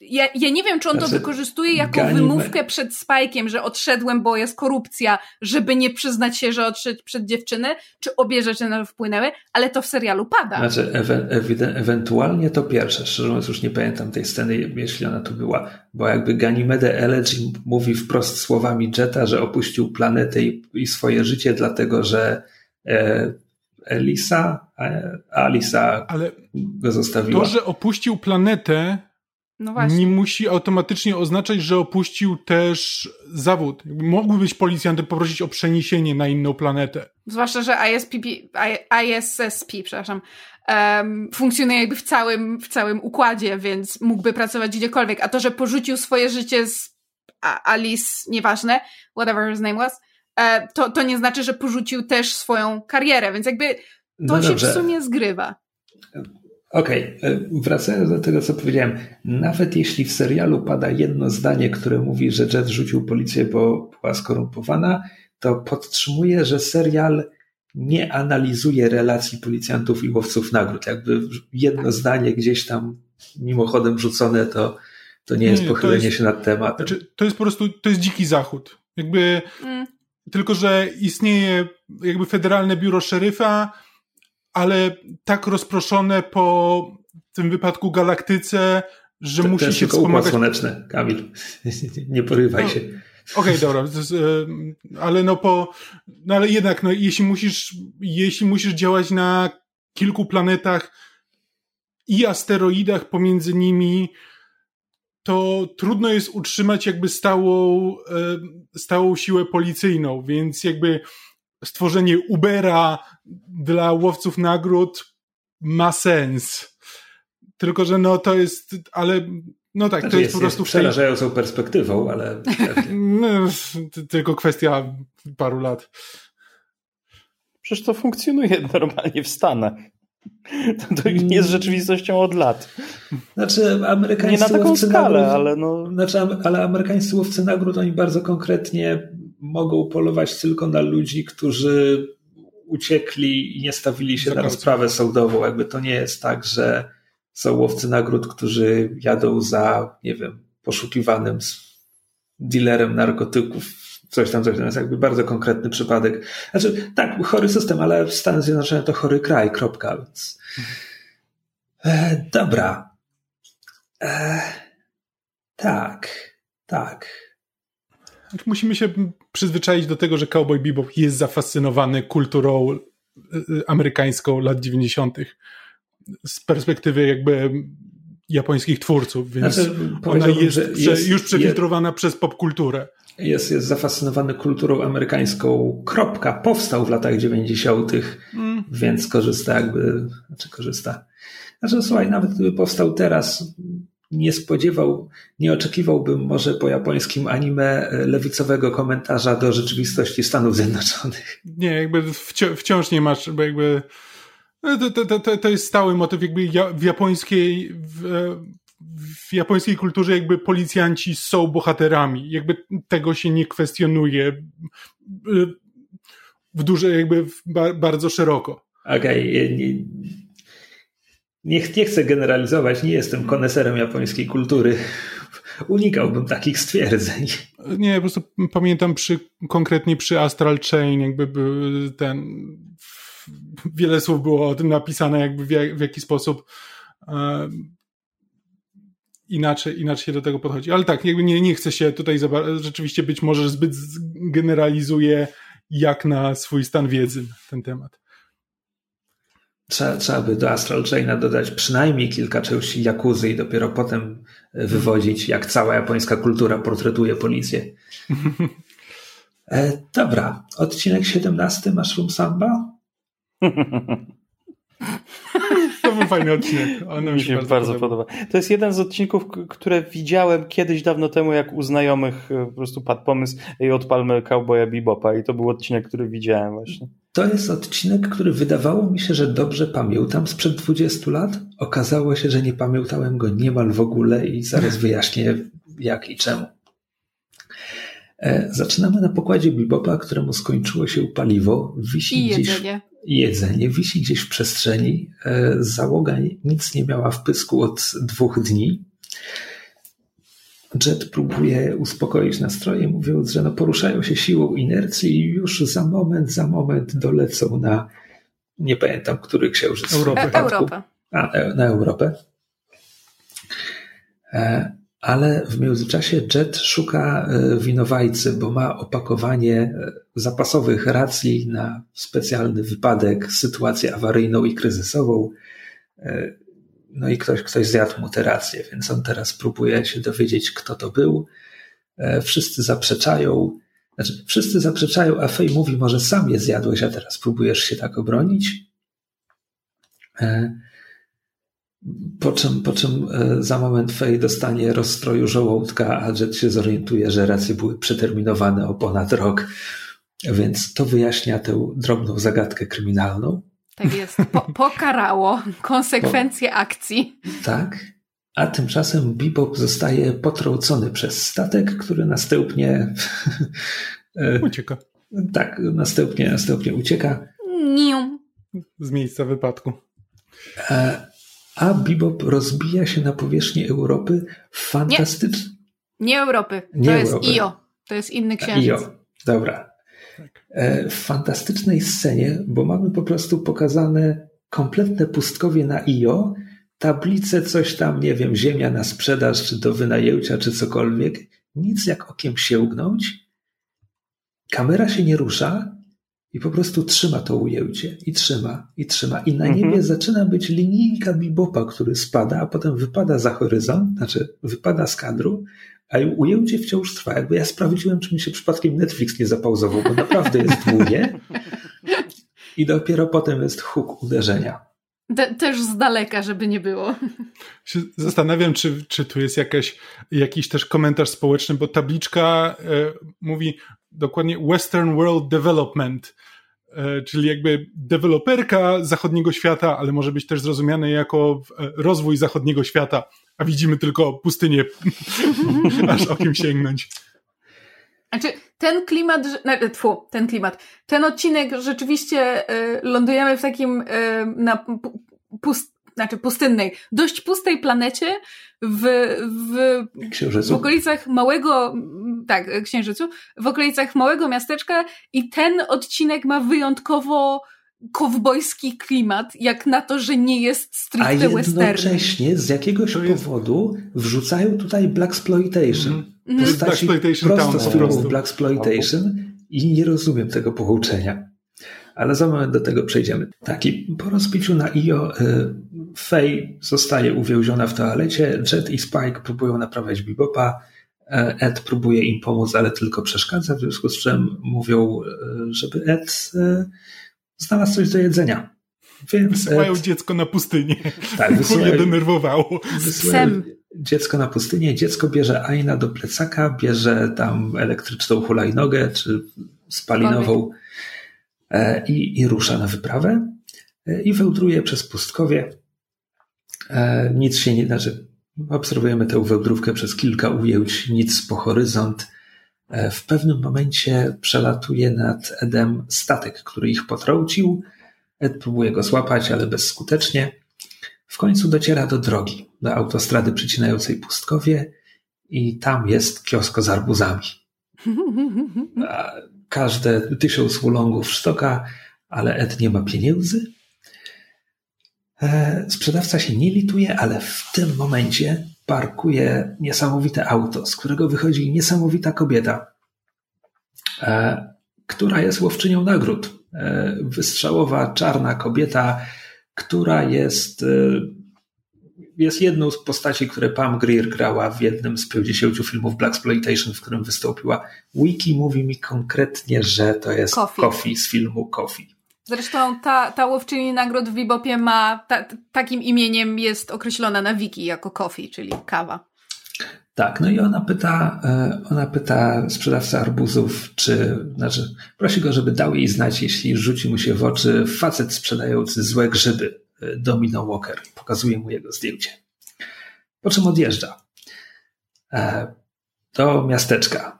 ja, ja nie wiem, czy on znaczy, to wykorzystuje jako wymówkę przed Spajkiem, że odszedłem, bo jest korupcja, żeby nie przyznać się, że odszedł przed dziewczynę, czy obie rzeczy na to wpłynęły, ale to w serialu pada. Znaczy, ewe, ewentualnie to pierwsze, szczerze mówiąc już nie pamiętam tej sceny, jeśli ona tu była, bo jakby Ganymede Elegy mówi wprost słowami Jetta, że opuścił planetę i, i swoje życie, dlatego że e, Elisa, e, Alisa ale go zostawiła. To, że opuścił planetę no nie musi automatycznie oznaczać, że opuścił też zawód. Mógłby być policjantem poprosić o przeniesienie na inną planetę. Zwłaszcza, że ISPP, ISSP, przepraszam, um, funkcjonuje jakby w całym, w całym układzie, więc mógłby pracować gdziekolwiek. A to, że porzucił swoje życie z Alice, nieważne, whatever his name was, e, to, to nie znaczy, że porzucił też swoją karierę, więc jakby to no się w sumie zgrywa. Okej, okay. E, wracając do tego, co powiedziałem. Nawet jeśli w serialu pada jedno zdanie, które mówi, że Jet rzucił policję, bo była skorumpowana, to podtrzymuję, że serial nie analizuje relacji policjantów i łowców nagród. Jakby jedno zdanie gdzieś tam mimochodem rzucone, to, to nie jest pochylenie jest, się nad tematem. Znaczy, to jest po prostu, to jest dziki zachód. Jakby, mm. tylko że istnieje jakby federalne biuro szeryfa, ale tak rozproszone po tym wypadku galaktyce, że to, musi to się tylko wspomagać. słoneczny, Kamil. Nie porywaj no, się. Okej, okay, dobra, ale no po, no ale jednak, no jeśli musisz, jeśli musisz działać na kilku planetach i asteroidach pomiędzy nimi, to trudno jest utrzymać jakby stałą, stałą siłę policyjną, więc jakby stworzenie Ubera dla łowców nagród ma sens. Tylko, że no to jest, ale no tak, znaczy to jest, jest po prostu... Jest przerażającą perspektywą, ale... no, tylko kwestia paru lat. Przecież to funkcjonuje normalnie w Stanach. To, to jest rzeczywistością od lat. Znaczy, amerykańscy Nie na taką skalę, nagród, ale no. Znaczy, ale amerykańscy łowcy nagród, oni bardzo konkretnie mogą polować tylko na ludzi, którzy uciekli i nie stawili się na rozprawę sądową. Jakby to nie jest tak, że są łowcy nagród, którzy jadą za, nie wiem, poszukiwanym dealerem narkotyków, coś tam, coś tam. jest jakby bardzo konkretny przypadek. Znaczy, tak, chory system, ale Stany Zjednoczone to chory kraj, kropka, więc... E, dobra. E, tak, tak. Musimy się przyzwyczaić do tego, że Cowboy Bebop jest zafascynowany kulturą e, e, amerykańską lat 90. z perspektywy jakby japońskich twórców, więc znaczy, ona jest, jest, już przefiltrowana jest, przez popkulturę. Jest, jest zafascynowany kulturą amerykańską. Kropka. Powstał w latach 90., mm. więc korzysta jakby, znaczy korzysta. Znaczy, słuchaj, nawet gdyby powstał teraz, nie spodziewał, nie oczekiwałbym może po japońskim anime e, lewicowego komentarza do rzeczywistości Stanów Zjednoczonych. Nie, jakby wci wciąż nie masz, bo jakby no, to, to, to, to jest stały motyw jakby w japońskiej w, w japońskiej kulturze jakby policjanci są bohaterami. Jakby tego się nie kwestionuje w duże, jakby bardzo szeroko. Okej, okay nie, nie chcę generalizować, nie jestem koneserem japońskiej kultury. Unikałbym takich stwierdzeń. Nie, po prostu pamiętam przy, konkretnie przy Astral Chain, jakby ten wiele słów było o tym napisane, jakby w, jak, w jaki sposób e, inaczej, inaczej się do tego podchodzi. Ale tak, jakby nie, nie chcę się tutaj rzeczywiście być może zbyt generalizuje jak na swój stan wiedzy ten temat. Trzeba, trzeba by do Astral Chaina dodać przynajmniej kilka części Jakuzy i dopiero potem e, wywodzić, jak cała japońska kultura portretuje policję. E, dobra, odcinek 17 Mushroom Samba? To był fajny odcinek. On mi się, bardzo, bardzo podoba. podoba. To jest jeden z odcinków, które widziałem kiedyś dawno temu, jak u znajomych e, po prostu padł pomysł i odpalmy Cowboya Bebopa i to był odcinek, który widziałem właśnie. To jest odcinek, który wydawało mi się, że dobrze pamiętam sprzed 20 lat. Okazało się, że nie pamiętałem go niemal w ogóle i zaraz wyjaśnię jak i czemu. E, zaczynamy na pokładzie Bebopa, któremu skończyło się paliwo. Wisi I jedzenie. Gdzieś, jedzenie wisi gdzieś w przestrzeni. E, załoga nic nie miała w pysku od dwóch dni. Jet próbuje uspokoić nastroje, mówiąc, że no poruszają się siłą inercji i już za moment, za moment dolecą na, nie pamiętam, który księżyc. Europę. E, Europę. A, e, na Europę. E, ale w międzyczasie Jet szuka winowajcy, bo ma opakowanie zapasowych racji na specjalny wypadek, sytuację awaryjną i kryzysową no i ktoś, ktoś zjadł mu te racje, więc on teraz próbuje się dowiedzieć, kto to był. E, wszyscy zaprzeczają, znaczy wszyscy zaprzeczają, a Fej mówi, może sam je zjadłeś, a teraz próbujesz się tak obronić. E, po czym, po czym e, za moment Fej dostanie rozstroju żołądka, a Jet się zorientuje, że racje były przeterminowane o ponad rok. Więc to wyjaśnia tę drobną zagadkę kryminalną. Tak jest. Po, pokarało konsekwencje akcji. Tak. A tymczasem Bebop zostaje potrącony przez statek, który następnie e, ucieka. Tak, następnie, następnie ucieka. Nium. Z miejsca wypadku. E, a Bebop rozbija się na powierzchni Europy fantastycznie. Nie. nie Europy. To nie jest Europy. IO. To jest inny księżyc. IO, dobra. E, w fantastycznej scenie, bo mamy po prostu pokazane kompletne pustkowie na IO, tablice, coś tam, nie wiem, ziemia na sprzedaż, czy do wynajęcia, czy cokolwiek. Nic jak okiem sięgnąć. Kamera się nie rusza i po prostu trzyma to ujęcie i trzyma, i trzyma. I na mhm. niebie zaczyna być linijka bibopa, który spada, a potem wypada za horyzont, znaczy wypada z kadru, a ujęcie wciąż trwa. Jakby ja sprawdziłem, czy mi się przypadkiem Netflix nie zapauzował, bo naprawdę jest długie. I dopiero potem jest huk uderzenia. Te, też z daleka, żeby nie było. Zastanawiam, czy, czy tu jest jakaś, jakiś też komentarz społeczny, bo tabliczka e, mówi dokładnie Western World Development, e, czyli jakby deweloperka zachodniego świata, ale może być też zrozumiane jako e, rozwój zachodniego świata, a widzimy tylko pustynię, aż okiem sięgnąć. Znaczy, ten klimat, tfu, ten klimat, ten odcinek rzeczywiście y, lądujemy w takim y, na pust, znaczy pustynnej, dość pustej planecie w, w, w okolicach małego, tak, Księżycu, w okolicach małego miasteczka i ten odcinek ma wyjątkowo kowbojski klimat, jak na to, że nie jest stricte A jednocześnie z jakiegoś powodu wrzucają tutaj Blaxploitation. Mm. Mm. Postaci Blaxploitation prosto z filmu Blaxploitation i nie rozumiem tego połączenia. Ale za moment do tego przejdziemy. Taki, po rozbiciu na IO y, Faye zostaje uwięziona w toalecie, Jet i Spike próbują naprawiać Bebopa, y, Ed próbuje im pomóc, ale tylko przeszkadza, w związku z czym mówią, y, żeby Ed znalazł coś do jedzenia. Więc wysyłają Ed, dziecko na pustynię. Tak, wysyłają, mnie denerwowało. Wysyłają dziecko na pustynię. Dziecko bierze Aina do plecaka, bierze tam elektryczną hulajnogę czy spalinową e, i, i rusza na wyprawę e, i wełdruje przez pustkowie. E, nic się nie, znaczy obserwujemy tę wełdrówkę przez kilka ujęć, nic po horyzont. E, w pewnym momencie przelatuje nad Edem statek, który ich potrącił. Ed próbuje go złapać, ale bezskutecznie. W końcu dociera do drogi, do autostrady przycinającej pustkowie i tam jest kiosko z arbuzami. Każde tysiąc ulongów sztoka, ale Ed nie ma pieniędzy. E, sprzedawca się nie lituje, ale w tym momencie parkuje niesamowite auto, z którego wychodzi niesamowita kobieta, e, która jest łowczynią nagród. E, wystrzałowa, czarna kobieta, która jest, e, jest jedną z postaci, które Pam Greer grała w jednym z 50 filmów Black Exploitation, w którym wystąpiła. Wiki mówi mi konkretnie, że to jest Coffee, Coffee z filmu Coffee. Zresztą ta, ta łowczyni nagród w Bebopie ma, ta, takim imieniem jest określona na wiki jako coffee, czyli kawa. Tak, no i ona pyta, e, ona pyta sprzedawcę arbuzów, czy, znaczy, prosi go, żeby dał jej znać, jeśli rzuci mu się w oczy facet sprzedający złe grzyby, e, Domino Walker. Pokazuje mu jego zdjęcie. Po czym odjeżdża e, do miasteczka.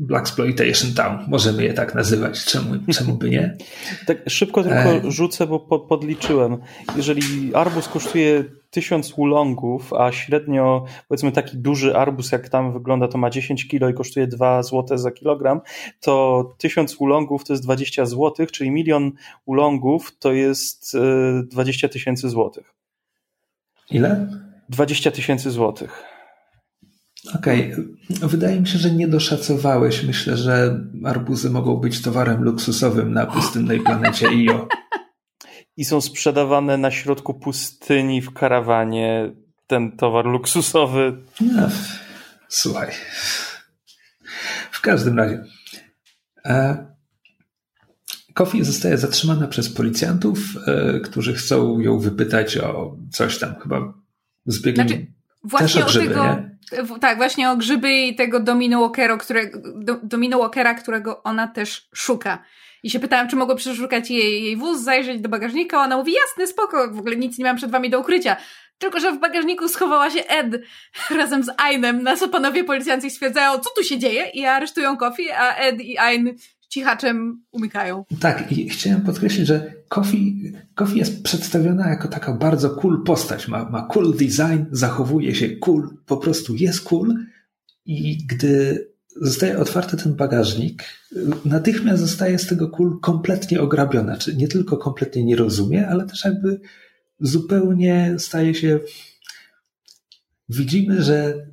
Blaxploitation Town, możemy je tak nazywać, czemu, czemu by nie? tak szybko tylko e... rzucę, bo po, podliczyłem. Jeżeli arbus kosztuje 1000 ulongów, a średnio powiedzmy taki duży arbus jak tam wygląda to ma 10 kilo i kosztuje 2 zł za kilogram, to 1000 ulongów to jest 20 zł, czyli milion ulongów to jest 20 e, tysięcy złotych. Ile? 20 tysięcy złotych. Okej, okay. wydaje mi się, że nie doszacowałeś. Myślę, że arbuzy mogą być towarem luksusowym na pustynnej planecie Io. I są sprzedawane na środku pustyni w karawanie ten towar luksusowy. No, słuchaj. W każdym razie. E, Kofi zostaje zatrzymana przez policjantów, e, którzy chcą ją wypytać o coś tam, chyba zbiegiem. Znaczy, właśnie o, grzyby, tego. Nie? Tak, właśnie o grzyby i tego Domino Walkera, którego, Domino Walkera, którego ona też szuka. I się pytałam, czy mogło przeszukać jej, jej wóz, zajrzeć do bagażnika. Ona mówi, jasne, spoko, w ogóle nic nie mam przed wami do ukrycia. Tylko, że w bagażniku schowała się Ed razem z Ainem, na co panowie policjanci stwierdzają, co tu się dzieje i aresztują Kofi, a Ed i Ain cichaczem umykają. Tak, i chciałem podkreślić, że Kofi, Kofi jest przedstawiona jako taka bardzo cool postać. Ma, ma cool design, zachowuje się cool, po prostu jest cool. I gdy zostaje otwarty ten bagażnik, natychmiast zostaje z tego kul kompletnie ograbiona. Czy nie tylko kompletnie nie rozumie, ale też jakby zupełnie staje się. Widzimy, że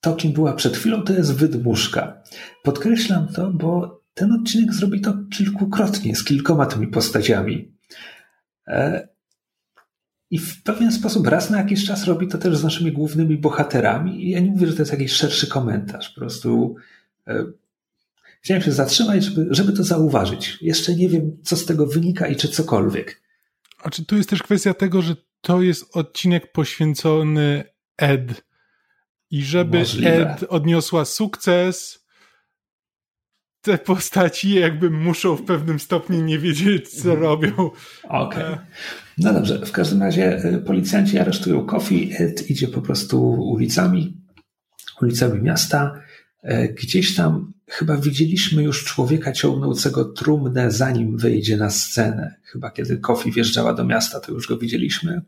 to, kim była przed chwilą, to jest wydmuszka. Podkreślam to, bo ten odcinek zrobi to kilkukrotnie z kilkoma tymi postaciami. E, I w pewien sposób raz na jakiś czas robi to też z naszymi głównymi bohaterami. I ja nie mówię, że to jest jakiś szerszy komentarz. Po prostu e, chciałem się zatrzymać, żeby, żeby to zauważyć. Jeszcze nie wiem, co z tego wynika i czy cokolwiek. A czy tu jest też kwestia tego, że to jest odcinek poświęcony Ed. I żeby Możliwe. Ed odniosła sukces, te postaci jakby muszą w pewnym stopniu nie wiedzieć, co mhm. robią. Okej. Okay. No dobrze, w każdym razie y, policjanci aresztują Kofi, Ed idzie po prostu ulicami, ulicami miasta. E, gdzieś tam chyba widzieliśmy już człowieka ciągnącego trumnę, zanim wyjdzie na scenę. Chyba kiedy Kofi wjeżdżała do miasta, to już go widzieliśmy.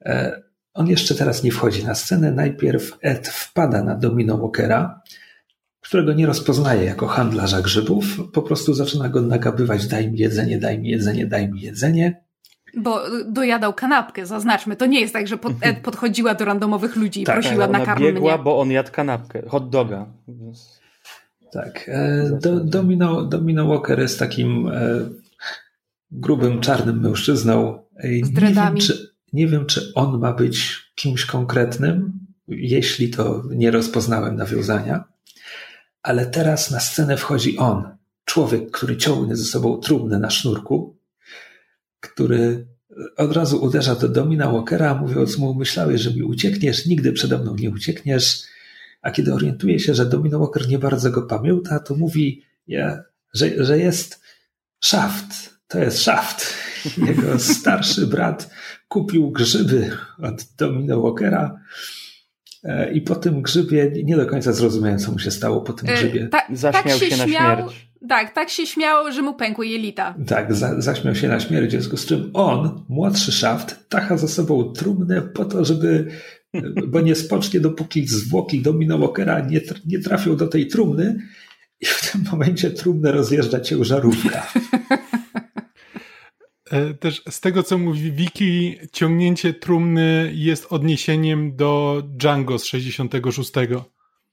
E, on jeszcze teraz nie wchodzi na scenę. Najpierw Ed wpada na Domino Walkera, którego nie rozpoznaje jako handlarza grzybów, po prostu zaczyna go nagabywać: daj mi jedzenie, daj mi jedzenie, daj mi jedzenie. Bo dojadał kanapkę, zaznaczmy. To nie jest tak, że pod, Ed podchodziła do randomowych ludzi i tak, prosiła na karmę biegła, bo on jadł kanapkę, hot doga. Tak. E, do, Domino, Domino Walker jest takim e, grubym, czarnym mężczyzną. Z nie wiem, czy, nie wiem, czy on ma być kimś konkretnym, jeśli to nie rozpoznałem nawiązania ale teraz na scenę wchodzi on, człowiek, który ciągnie ze sobą trumnę na sznurku, który od razu uderza do Domina Walkera, mówiąc mu, myślałeś, że mi uciekniesz, nigdy przede mną nie uciekniesz, a kiedy orientuje się, że Domino Walker nie bardzo go pamięta, to mówi, że, że jest Shaft, to jest Shaft. Jego starszy brat kupił grzyby od Domino Walkera, I po tym grzybie nie do końca zrozumiałem, co mu się stało po tym e, grzybie. Ta, Zaśmiał tak się, się na śmiał, śmierć. Tak, tak się śmiał, że mu pękły jelita. Tak, za, zaśmiał się na śmierć, w związku z czym on, młodszy szaft, tacha za sobą trumnę po to, żeby, bo nie spocznie, dopóki zwłoki Domino Walkera nie, nie trafią do tej trumny i w tym momencie trumnę rozjeżdża ciężarówka. E, też z tego, co mówi Wiki, ciągnięcie trumny jest odniesieniem do Django z 66.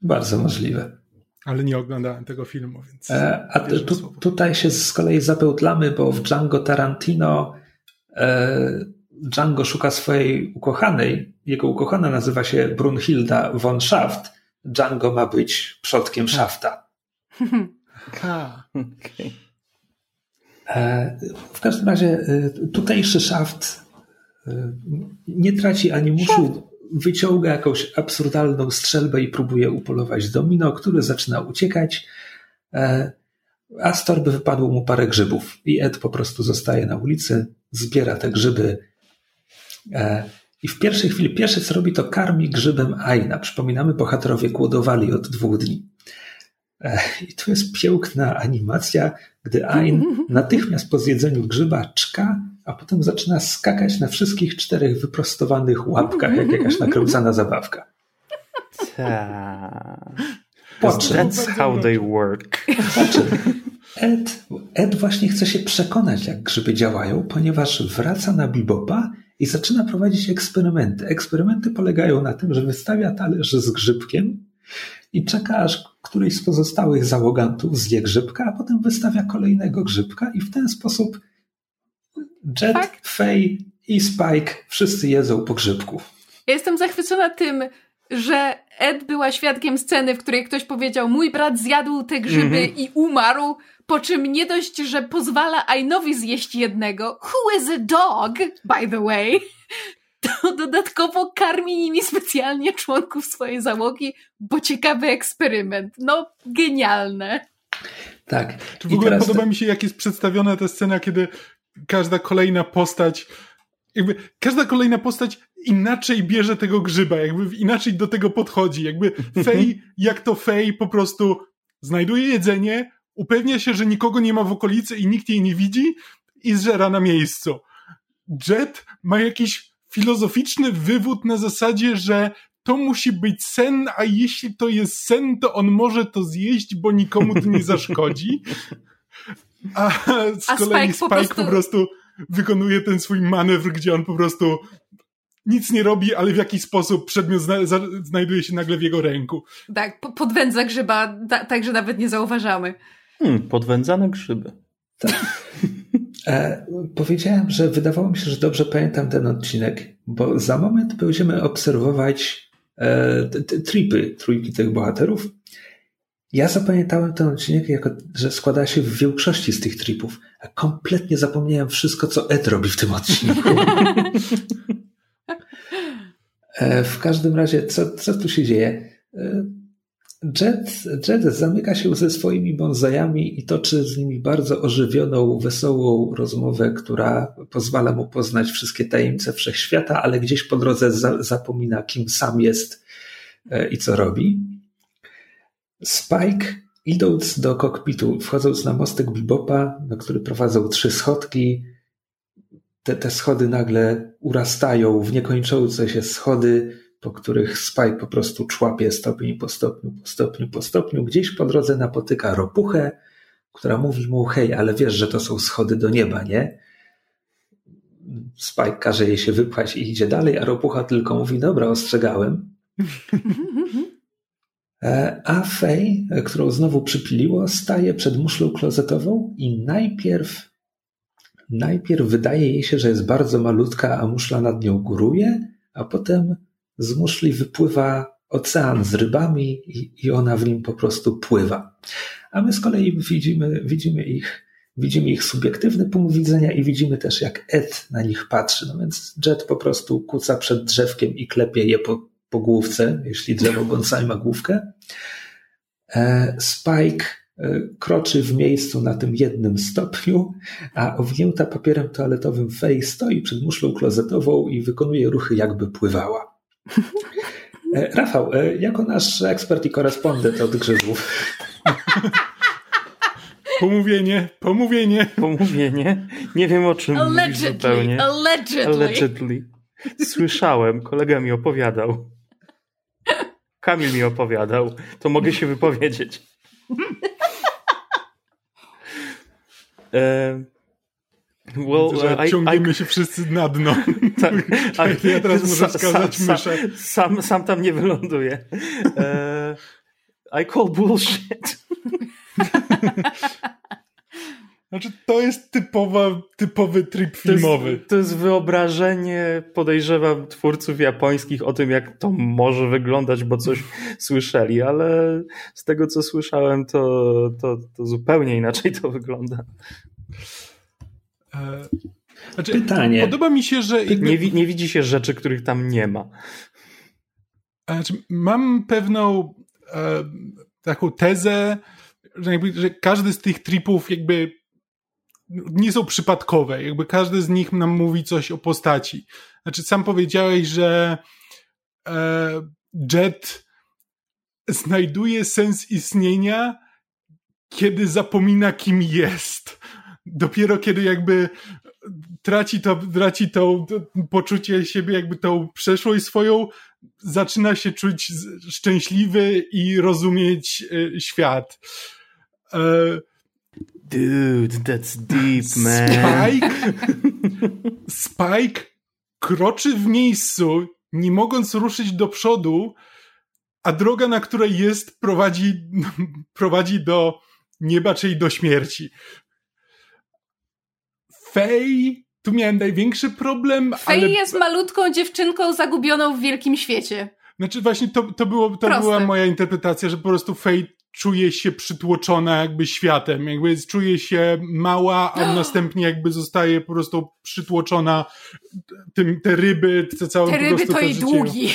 Bardzo możliwe. Ale nie oglądałem tego filmu, więc. E, a tu, tutaj się z kolei zapełtlamy, bo w Django Tarantino e, Django szuka swojej ukochanej. Jego ukochana nazywa się Brunhilda von Schaft. Django ma być przodkiem Schafta. okay. E, w każdym razie e, tutejszy szaft e, nie traci ani muszu, wyciąga jakąś absurdalną strzelbę i próbuje upolować domino, który zaczyna uciekać, a z torby wypadło mu parę grzybów i Ed po prostu zostaje na ulicy, zbiera te grzyby i w pierwszej chwili pierwsze co robi to karmi grzybem Aina. Przypominamy, bohaterowie głodowali od dwóch dni. I tu jest piękna animacja, gdy Ain natychmiast po zjedzeniu grzyba czka, a potem zaczyna skakać na wszystkich czterech wyprostowanych łapkach, jak jakaś nakręcana zabawka. Ta. That's how they work. Znaczy, Ed, Ed właśnie chce się przekonać, jak grzyby działają, ponieważ wraca na Bibopa i zaczyna prowadzić eksperymenty. Eksperymenty polegają na tym, że wystawia talerz z grzybkiem i czeka, aż któryś z pozostałych załogantów zje grzybka, a potem wystawia kolejnego grzybka i w ten sposób Jet, tak? Faye i Spike wszyscy jedzą po grzybku. Ja jestem zachwycona tym, że Ed była świadkiem sceny, w której ktoś powiedział: Mój brat zjadł te grzyby mm -hmm. i umarł, po czym nie dość, że pozwala Ainowi zjeść jednego, who is a dog, by the way, to dodatkowo karmi nimi specjalnie członków swojej załogi, bo ciekawy eksperyment. No, genialne. Tak. Czy w I ogóle podoba to... mi się, jak jest przedstawiona ta scena, kiedy każda kolejna postać, jakby każda kolejna postać inaczej bierze tego grzyba, jakby inaczej do tego podchodzi. Jakby Fej, jak to Fej po prostu znajduje jedzenie, upewnia się, że nikogo nie ma w okolicy i nikt jej nie widzi i zżera na miejscu. Jet ma jakiś filozoficzny wywód na zasadzie, że to musi być sen, a jeśli to jest sen, to on może to zjeść, bo nikomu to nie zaszkodzi. A z A kolei Spike po Spike prostu- po prostu wykonuje ten swój manewr, gdzie on po prostu nic nie robi, ale w jakiś sposób przedmiot zna znajduje się nagle w jego ręku. Tak, po- podwędza grzyba, ta, tak, że nawet nie zauważamy. Hmm, podwędzane grzyby. E, powiedziałem, że wydawało mi się, że dobrze pamiętam ten odcinek, bo za moment będziemy obserwować e, t- t- tripy trójki tych bohaterów. Ja zapamiętałem ten odcinek, jako, że składa się w większości z tych tripów, a kompletnie zapomniałem wszystko, co Ed robi w tym odcinku. E, w każdym razie, co, co tu się dzieje? Jet, Jet zamyka się ze swoimi bonsajami i toczy z nimi bardzo ożywioną, wesołą rozmowę, która pozwala mu poznać wszystkie tajemnice wszechświata, ale gdzieś po drodze za, zapomina, kim sam jest e, i co robi. Spike, idąc do kokpitu, wchodząc na mostek Bibopa, na który prowadzą trzy schodki, te, te schody nagle urastają w niekończące się schody, po których Spike po prostu człapie stopień po stopniu, po stopniu, po stopniu. Gdzieś po drodze napotyka ropuchę, która mówi mu, hej, ale wiesz, że to są schody do nieba, nie? Spike każe jej się wypchać i idzie dalej, a ropucha tylko mówi, dobra, ostrzegałem. E, A Fej, którą znowu przypiliło, staje przed muszlą klozetową i najpierw najpierw wydaje jej się, że jest bardzo malutka, a muszla nad nią góruje, a potem z muszli wypływa ocean z rybami i, i ona w nim po prostu pływa. A my z kolei widzimy, widzimy ich widzimy ich subiektywny punkt widzenia i widzimy też, jak Ed na nich patrzy. No więc Jet po prostu kuca przed drzewkiem i klepie je po, po główce, jeśli drzewo bonsai ma główkę. E, Spike e, kroczy w miejscu na tym jednym stopniu, a owinięta papierem toaletowym Fej stoi przed muszlą klozetową i wykonuje ruchy, jakby pływała. E, Rafał, e, jako nasz ekspert i korespondent od grzybów, Pomówienie, pomówienie. Pomówienie? Nie wiem o czym mówisz Allegedly, zupełnie. allegedly. Allegedly. Słyszałem, kolega mi opowiadał. Kamil mi opowiadał. To mogę się wypowiedzieć. E, well, Widzę, że I- I- się wszyscy na dno. Tak, ale ja teraz muszę skazać sam, myszę. Sam, sam, tam nie wyląduję. E, I call bullshit. Znaczy, to jest typowa, typowy trip To jest, filmowy. to jest wyobrażenie, podejrzewam, twórców japońskich o tym, jak to może wyglądać, bo coś słyszeli, ale z tego, co słyszałem, to, to, to zupełnie inaczej to wygląda. E, Znaczy, Pytanie. Podoba mi się, że jakby, Nie, nie widzi się rzeczy, których tam nie ma. znaczy, mam pewną e, taką tezę, że, jakby, że każdy z tych tripów jakby nie są przypadkowe. Jakby każdy z nich nam mówi coś o postaci. Znaczy, sam powiedziałeś, że e, Jet znajduje sens istnienia, kiedy zapomina, kim jest. Dopiero kiedy jakby traci to, traci to, to poczucie siebie, jakby tą przeszłość swoją, zaczyna się czuć szczęśliwy i rozumieć e, świat. E, Dude, that's deep, man. Spike, Spike kroczy w miejscu, nie mogąc ruszyć do przodu, a droga, na której jest, prowadzi, prowadzi do nieba, czyli do śmierci. Fej, tu miałem największy problem, Fej ale... jest malutką dziewczynką zagubioną w wielkim świecie. Znaczy właśnie to, to, było, to Proste. była moja interpretacja, że po prostu Fej czuje się przytłoczona jakby światem, jakby czuje się mała, a następnie jakby zostaje po prostu przytłoczona tym, te ryby, te całe Te ryby to to i życie. długi.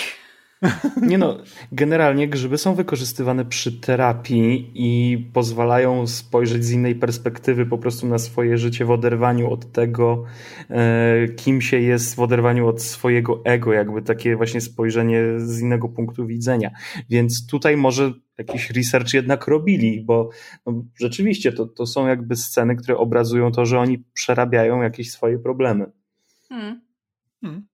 Nie no, generalnie grzyby są wykorzystywane przy terapii i pozwalają spojrzeć z innej perspektywy po prostu na swoje życie w oderwaniu od tego, e, kim się jest, w oderwaniu od swojego ego, jakby takie właśnie spojrzenie z innego punktu widzenia. Więc tutaj może jakiś research jednak robili, bo no, rzeczywiście to, to są jakby sceny, które obrazują to, że oni przerabiają jakieś swoje problemy. Hmm. Hmm.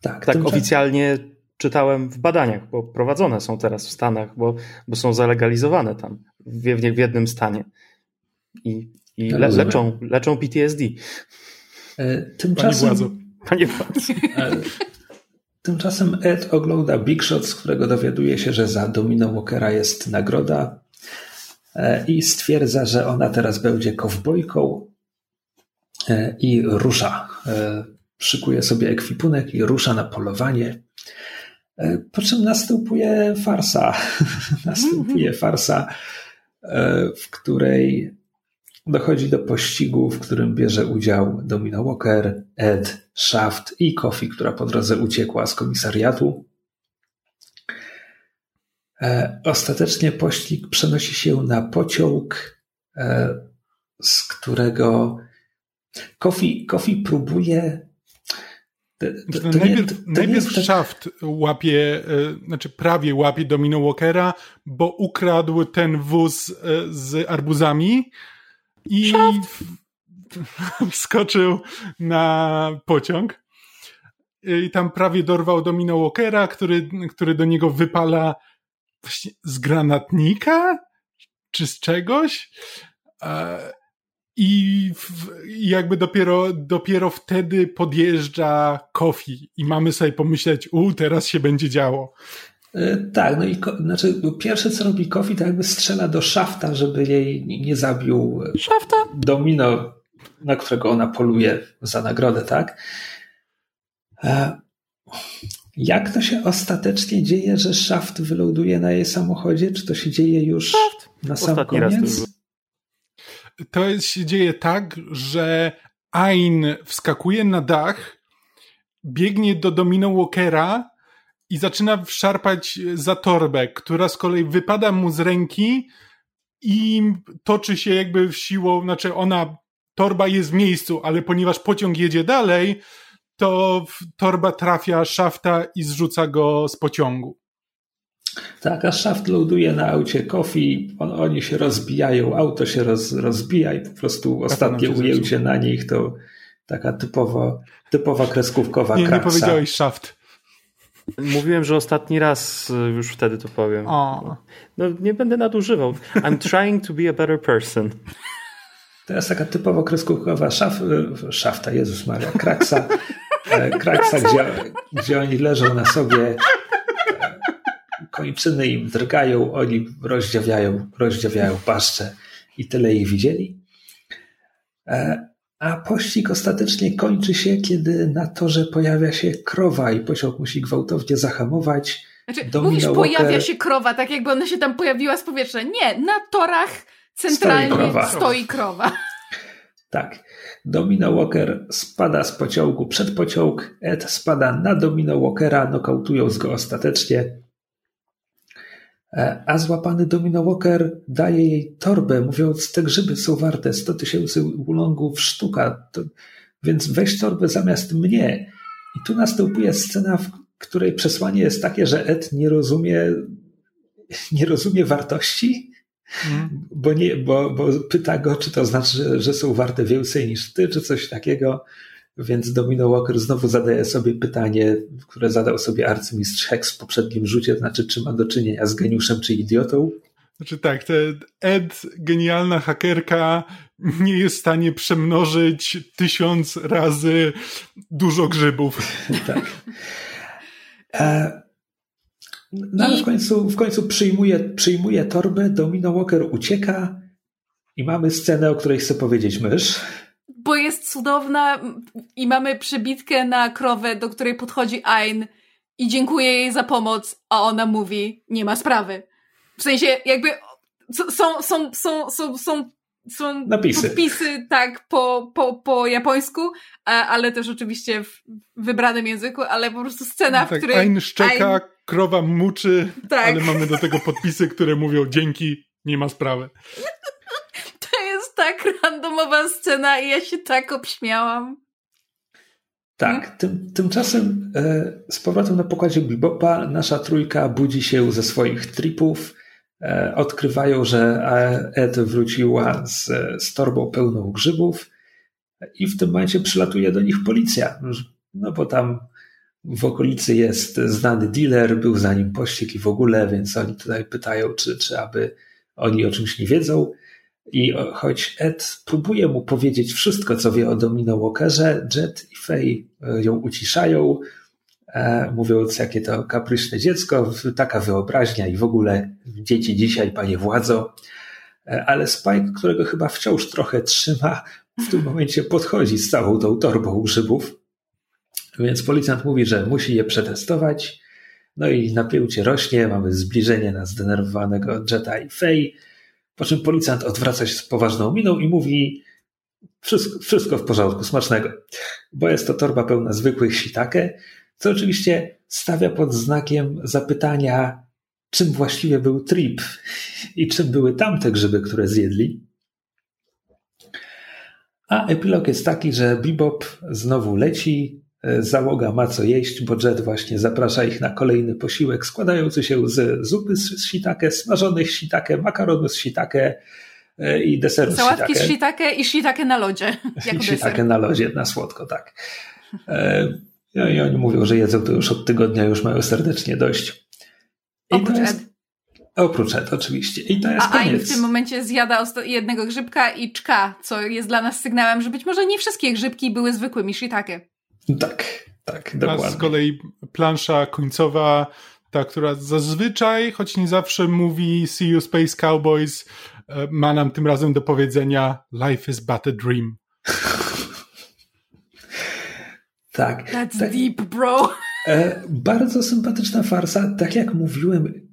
Tak, Tak oficjalnie czytałem w badaniach, bo prowadzone są teraz w Stanach, bo, bo są zalegalizowane tam w, w jednym stanie. I, i le, leczą, leczą PTSD. E, tymczasem, Panie władzy. E, tymczasem Ed ogląda Big Shot, z którego dowiaduje się, że za Domino Walkera jest nagroda e, i stwierdza, że ona teraz będzie kowbojką i rusza. Szykuje sobie ekwipunek i rusza na polowanie. Po czym następuje farsa. następuje farsa, w której dochodzi do pościgu, w którym bierze udział Domino Walker, Ed, Shaft i Kofi, która po drodze uciekła z komisariatu. E, ostatecznie pościg przenosi się na pociąg, e, z którego Kofi, Kofi próbuje. To, to, to najpierw nie, najpierw tak... Shaft łapie, e, znaczy prawie łapie Domino Walkera, bo ukradł ten wóz z arbuzami i wskoczył na pociąg. I tam prawie dorwał Domino Walkera, który, który do niego wypala z granatnika? Czy z czegoś? I jakby dopiero, dopiero wtedy podjeżdża Kofi i mamy sobie pomyśleć, u, teraz się będzie działo. E, tak, no i znaczy, pierwsze co robi Kofi, to jakby strzela do szafta, żeby jej nie zabił szafta? domino, na którego ona poluje za nagrodę, tak? E, jak to się ostatecznie dzieje, że szaft wyląduje na jej samochodzie? Czy to się dzieje już Shaft. na sam Ostatni koniec? To, się dzieje tak, że Ain wskakuje na dach, biegnie do Domino Walkera, i zaczyna szarpać za torbę, która z kolei wypada mu z ręki i toczy się jakby siłą, znaczy ona, torba jest w miejscu, ale ponieważ pociąg jedzie dalej, to torba trafia szafta i zrzuca go z pociągu. Tak, a szaft ląduje na aucie Kofi, on, oni się rozbijają, auto się roz, rozbija i po prostu ostatnie ujęcie na nich to taka typowo, typowa kreskówkowa Nie, kraksa. nie powiedziałeś szaft. Mówiłem, że ostatni raz y, już wtedy to powiem. O. No nie będę nadużywał. I'm trying to be a better person. To jest taka typowo kreskówkowa szaf, y, szafta, Jezus Maria, kraksa, e, kraksa gdzie, gdzie oni leżą na sobie, kończyny im drgają, oni rozdziawiają, rozdziawiają paszcze i tyle ich widzieli. E, a pościg ostatecznie kończy się, kiedy na torze pojawia się krowa i pociąg musi gwałtownie zahamować. Znaczy, Domino mówisz, Walker... pojawia się krowa, tak jakby ona się tam pojawiła z powietrza. Nie, na torach centralnie stoi krowa. Stoi krowa. Tak. Domino Walker spada z pociągu przed pociąg, Ed spada na Domino Walkera, nokautując go ostatecznie. E, a złapany Domino Walker daje jej torbę, mówiąc, te grzyby są warte 100 tysięcy ulongów sztuka, to, więc weź torbę zamiast mnie. I tu następuje scena, w której przesłanie jest takie, że Ed nie rozumie, nie rozumie wartości, mm. bo, nie, bo, bo pyta go, czy to znaczy, że, że są warte więcej niż ty, czy coś takiego. Więc Domino Walker znowu zadaje sobie pytanie, które zadał sobie arcymistrz Hex w poprzednim rzucie, to znaczy, czy ma do czynienia z geniuszem czy idiotą. Znaczy tak, Ed, genialna hakerka, nie jest w stanie przemnożyć tysiąc razy dużo grzybów. tak. E, no ale w końcu, w końcu przyjmuje, przyjmuje torbę, Domino Walker ucieka i mamy scenę, o której chcę powiedzieć mysz bo jest cudowna i mamy przebitkę na krowę, do której podchodzi Ain i dziękuję jej za pomoc, a ona mówi, nie ma sprawy. W sensie jakby są, są, są, są, są, są Napisy. podpisy tak po, po, po japońsku, ale też oczywiście w wybranym języku, ale po prostu scena, w tak, której... Ain szczeka, Ain... krowa muczy, tak. ale mamy do tego podpisy, które mówią dzięki, nie ma sprawy tak randomowa scena i ja się tak obśmiałam. Tak, tym, tymczasem e, z powrotem na pokładzie Bebopa nasza trójka budzi się ze swoich tripów. E, odkrywają, że Ed wróciła z, z torbą pełną grzybów i w tym momencie przylatuje do nich policja. No bo tam w okolicy jest znany dealer, był za nim pościg i w ogóle, więc oni tutaj pytają, czy, czy aby oni o czymś nie wiedzą. I choć Ed próbuje mu powiedzieć wszystko, co wie o Domino Walkerze, Jet i Faye ją uciszają, e, mówiąc, jakie to kapryśne dziecko, taka wyobraźnia i w ogóle dzieci dzisiaj, panie władzo. E, ale Spike, którego chyba wciąż trochę trzyma, w tym momencie podchodzi z całą tą torbą grzybów. Więc policjant mówi, że musi je przetestować. No i napięcie rośnie, mamy zbliżenie na zdenerwowanego Jetta i Faye, po czym policjant odwraca się z poważną miną i mówi wszystko, wszystko w porządku, smacznego. Bo jest to torba pełna zwykłych shiitake, co oczywiście stawia pod znakiem zapytania, czym właściwie był trip i czym były tamte grzyby, które zjedli. A epilog jest taki, że Bebop znowu leci, załoga ma co jeść, bo Jet właśnie zaprasza ich na kolejny posiłek składający się z zupy z shiitake, smażonych shiitake, makaronu z shiitake e, i deseru Sałatki z shiitake i shiitake na lodzie. I shiitake na lodzie, na słodko, tak. E, no i oni mówią, że jedzą to już od tygodnia, już mają serdecznie dość. I Oprócz jest, Oprócz Ed, oczywiście. I to jest A koniec. w tym momencie zjada jednego grzybka i czka, co jest dla nas sygnałem, że być może nie wszystkie grzybki były zwykłymi shiitake. Tak, tak, dokładnie. A z kolei plansza końcowa, ta, która zazwyczaj, choć nie zawsze mówi See you Space Cowboys, e, ma nam tym razem do powiedzenia Life is but a dream. tak. That's tak. deep, bro. E, bardzo sympatyczna farsa. Tak jak mówiłem,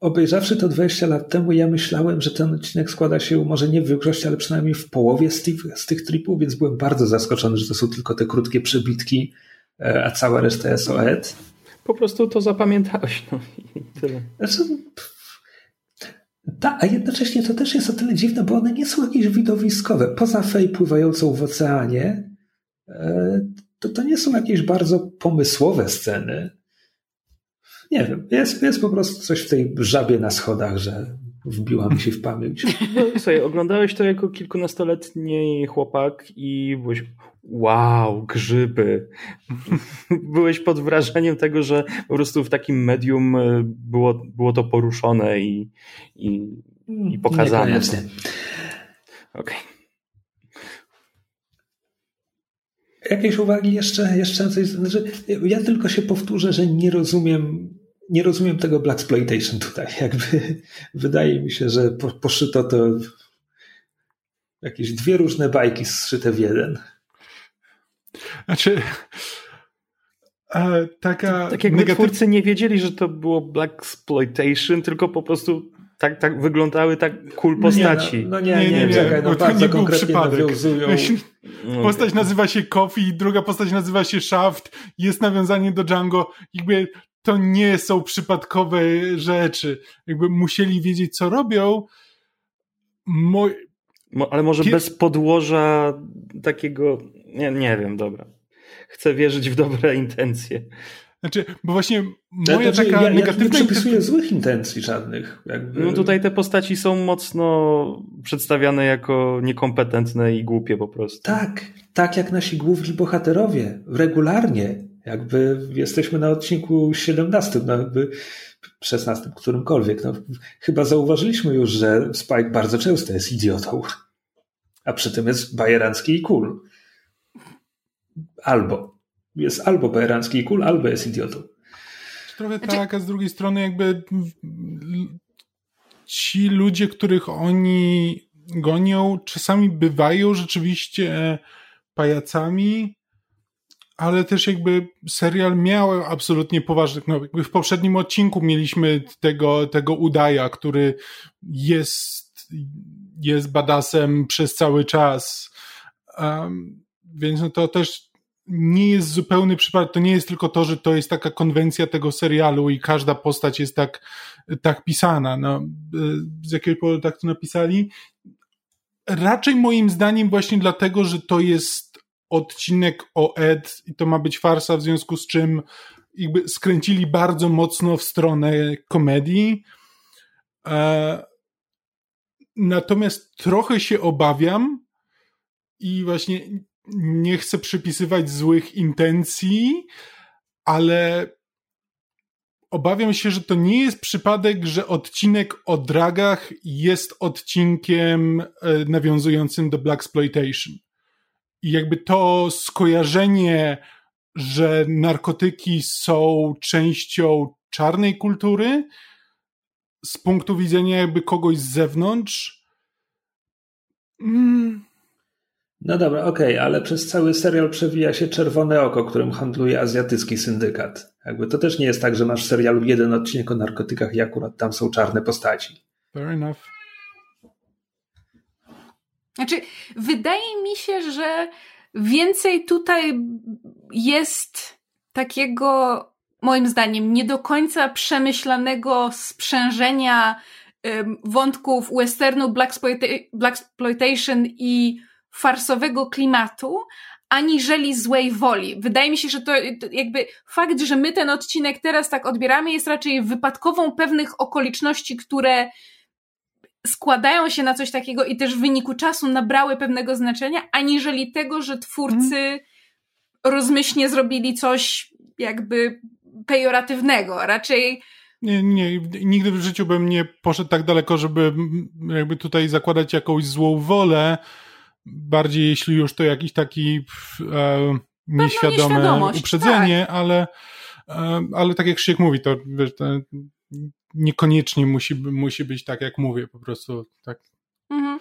obejrzawszy to 20 lat temu, ja myślałem, że ten odcinek składa się może nie w większości, ale przynajmniej w połowie z tych, z tych tripów, więc byłem bardzo zaskoczony, że to są tylko te krótkie przebitki, e, a cała reszta jest o Ed. Po prostu to zapamiętałeś. No i tyle. Znaczy, ta, a jednocześnie to też jest o tyle dziwne, bo one nie są jakieś widowiskowe. Poza fej pływającą w oceanie, e, to, to nie są jakieś bardzo pomysłowe sceny nie wiem, jest, jest po prostu coś w tej żabie na schodach, że wbiła mi się w pamięć. No, słuchaj, oglądałeś to jako kilkunastoletni chłopak i byłeś wow, grzyby. Byłeś pod wrażeniem tego, że po prostu w takim medium e, było, było to poruszone i, i, i pokazane. Niekoniecznie. Okej. Okay. Jakieś uwagi jeszcze, jeszcze coś? Znaczy, ja tylko się powtórzę, że nie rozumiem nie rozumiem tego Blaxploitation tutaj. Jakby wydaje mi się, że po, poszyto to jakieś dwie różne bajki zszyte w jeden. Znaczy, e, taka. Tak jakby negatyw... twórcy nie wiedzieli, że to było Blaxploitation, tylko po prostu tak, tak wyglądały tak cool postaci. No nie, no, no nie, nie, nie, nie, czekaj, no bardzo nie był przypadek. Nawiązują... Postać nazywa się Coffee, druga postać nazywa się Shaft, jest nawiązanie do Django. Jakby to nie są przypadkowe rzeczy. Jakby musieli wiedzieć, co robią. Mo ale może bez podłoża takiego. Nie, nie wiem, dobra. Chcę wierzyć w dobre intencje. Znaczy, bo właśnie moja znaczy, taka ja, negatywna... Ja nie przypisuję złych intencji żadnych. Jakby... No tutaj te postaci są mocno przedstawiane jako niekompetentne i głupie po prostu. Tak, tak jak nasi główni bohaterowie. Regularnie. Jakby jesteśmy na odcinku 17, no jakby 16, którymkolwiek. No, chyba zauważyliśmy już, że Spike bardzo często jest idiotą, a przy tym jest bajerancki i cool. Albo. Jest albo bajerancki i cool, albo jest idiotą. Trochę znaczy- tak, a z drugiej strony jakby ci ludzie, których oni gonią, czasami bywają rzeczywiście pajacami, ale też jakby serial miał absolutnie poważnych, no jakby w poprzednim odcinku mieliśmy tego, tego Udaja, który jest, jest badasem przez cały czas, um, więc no to też nie jest zupełny przypadek, to nie jest tylko to, że to jest taka konwencja tego serialu i każda postać jest tak, tak pisana, no, z jakiego powodu tak to napisali. Raczej moim zdaniem właśnie dlatego, że to jest odcinek o Ed i to ma być farsa, w związku z czym jakby skręcili bardzo mocno w stronę komedii. E, natomiast trochę się obawiam i właśnie nie chcę przypisywać złych intencji, ale obawiam się, że to nie jest przypadek, że odcinek o dragach jest odcinkiem e, nawiązującym do Black Exploitation. I jakby to skojarzenie, że narkotyki są częścią czarnej kultury, z punktu widzenia jakby kogoś z zewnątrz. Mm. No dobra, okej, okay, ale przez cały serial przewija się czerwone oko, którym handluje azjatycki syndykat. Jakby to też nie jest tak, że masz w serialu jeden odcinek o narkotykach i akurat tam są czarne postaci. Fair enough. Znaczy, wydaje mi się, że więcej tutaj jest takiego, moim zdaniem, nie do końca przemyślanego sprzężenia wątków westernu, black exploitation i farsowego klimatu, aniżeli złej woli. Wydaje mi się, że to jakby fakt, że my ten odcinek teraz tak odbieramy, jest raczej wypadkową pewnych okoliczności, które składają się na coś takiego i też w wyniku czasu nabrały pewnego znaczenia, aniżeli tego, że twórcy rozmyślnie zrobili coś jakby pejoratywnego. Raczej nie, nie, nigdy w życiu bym nie poszedł tak daleko, żeby jakby tutaj zakładać jakąś złą wolę, bardziej jeśli już to jakiś taki e, nieświadome uprzedzenie, tak. ale, e, ale tak jak Krzysiek mówi, to, wiesz, to niekoniecznie musi, musi być tak, jak mówię, po prostu tak. Mhm.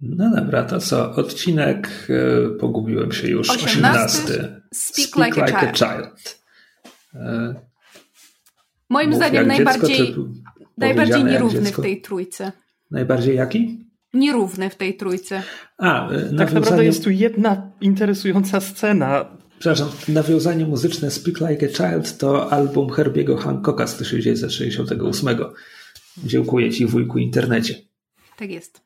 No dobra, to co? Odcinek, e, pogubiłem się już, 18. Speak, Speak like, like, a Child. A child. E, Moim zdaniem najbardziej, dziecko, najbardziej nierówny w tej trójce. Najbardziej jaki? Nierówny w tej trójce. A, nawiązanie... Tak naprawdę jest tu jedna interesująca scena. Przepraszam, nawiązanie muzyczne Speak Like a Child to album Herbiego Hancocka z 1968. Dziękuję Ci, wujku internecie. Tak jest.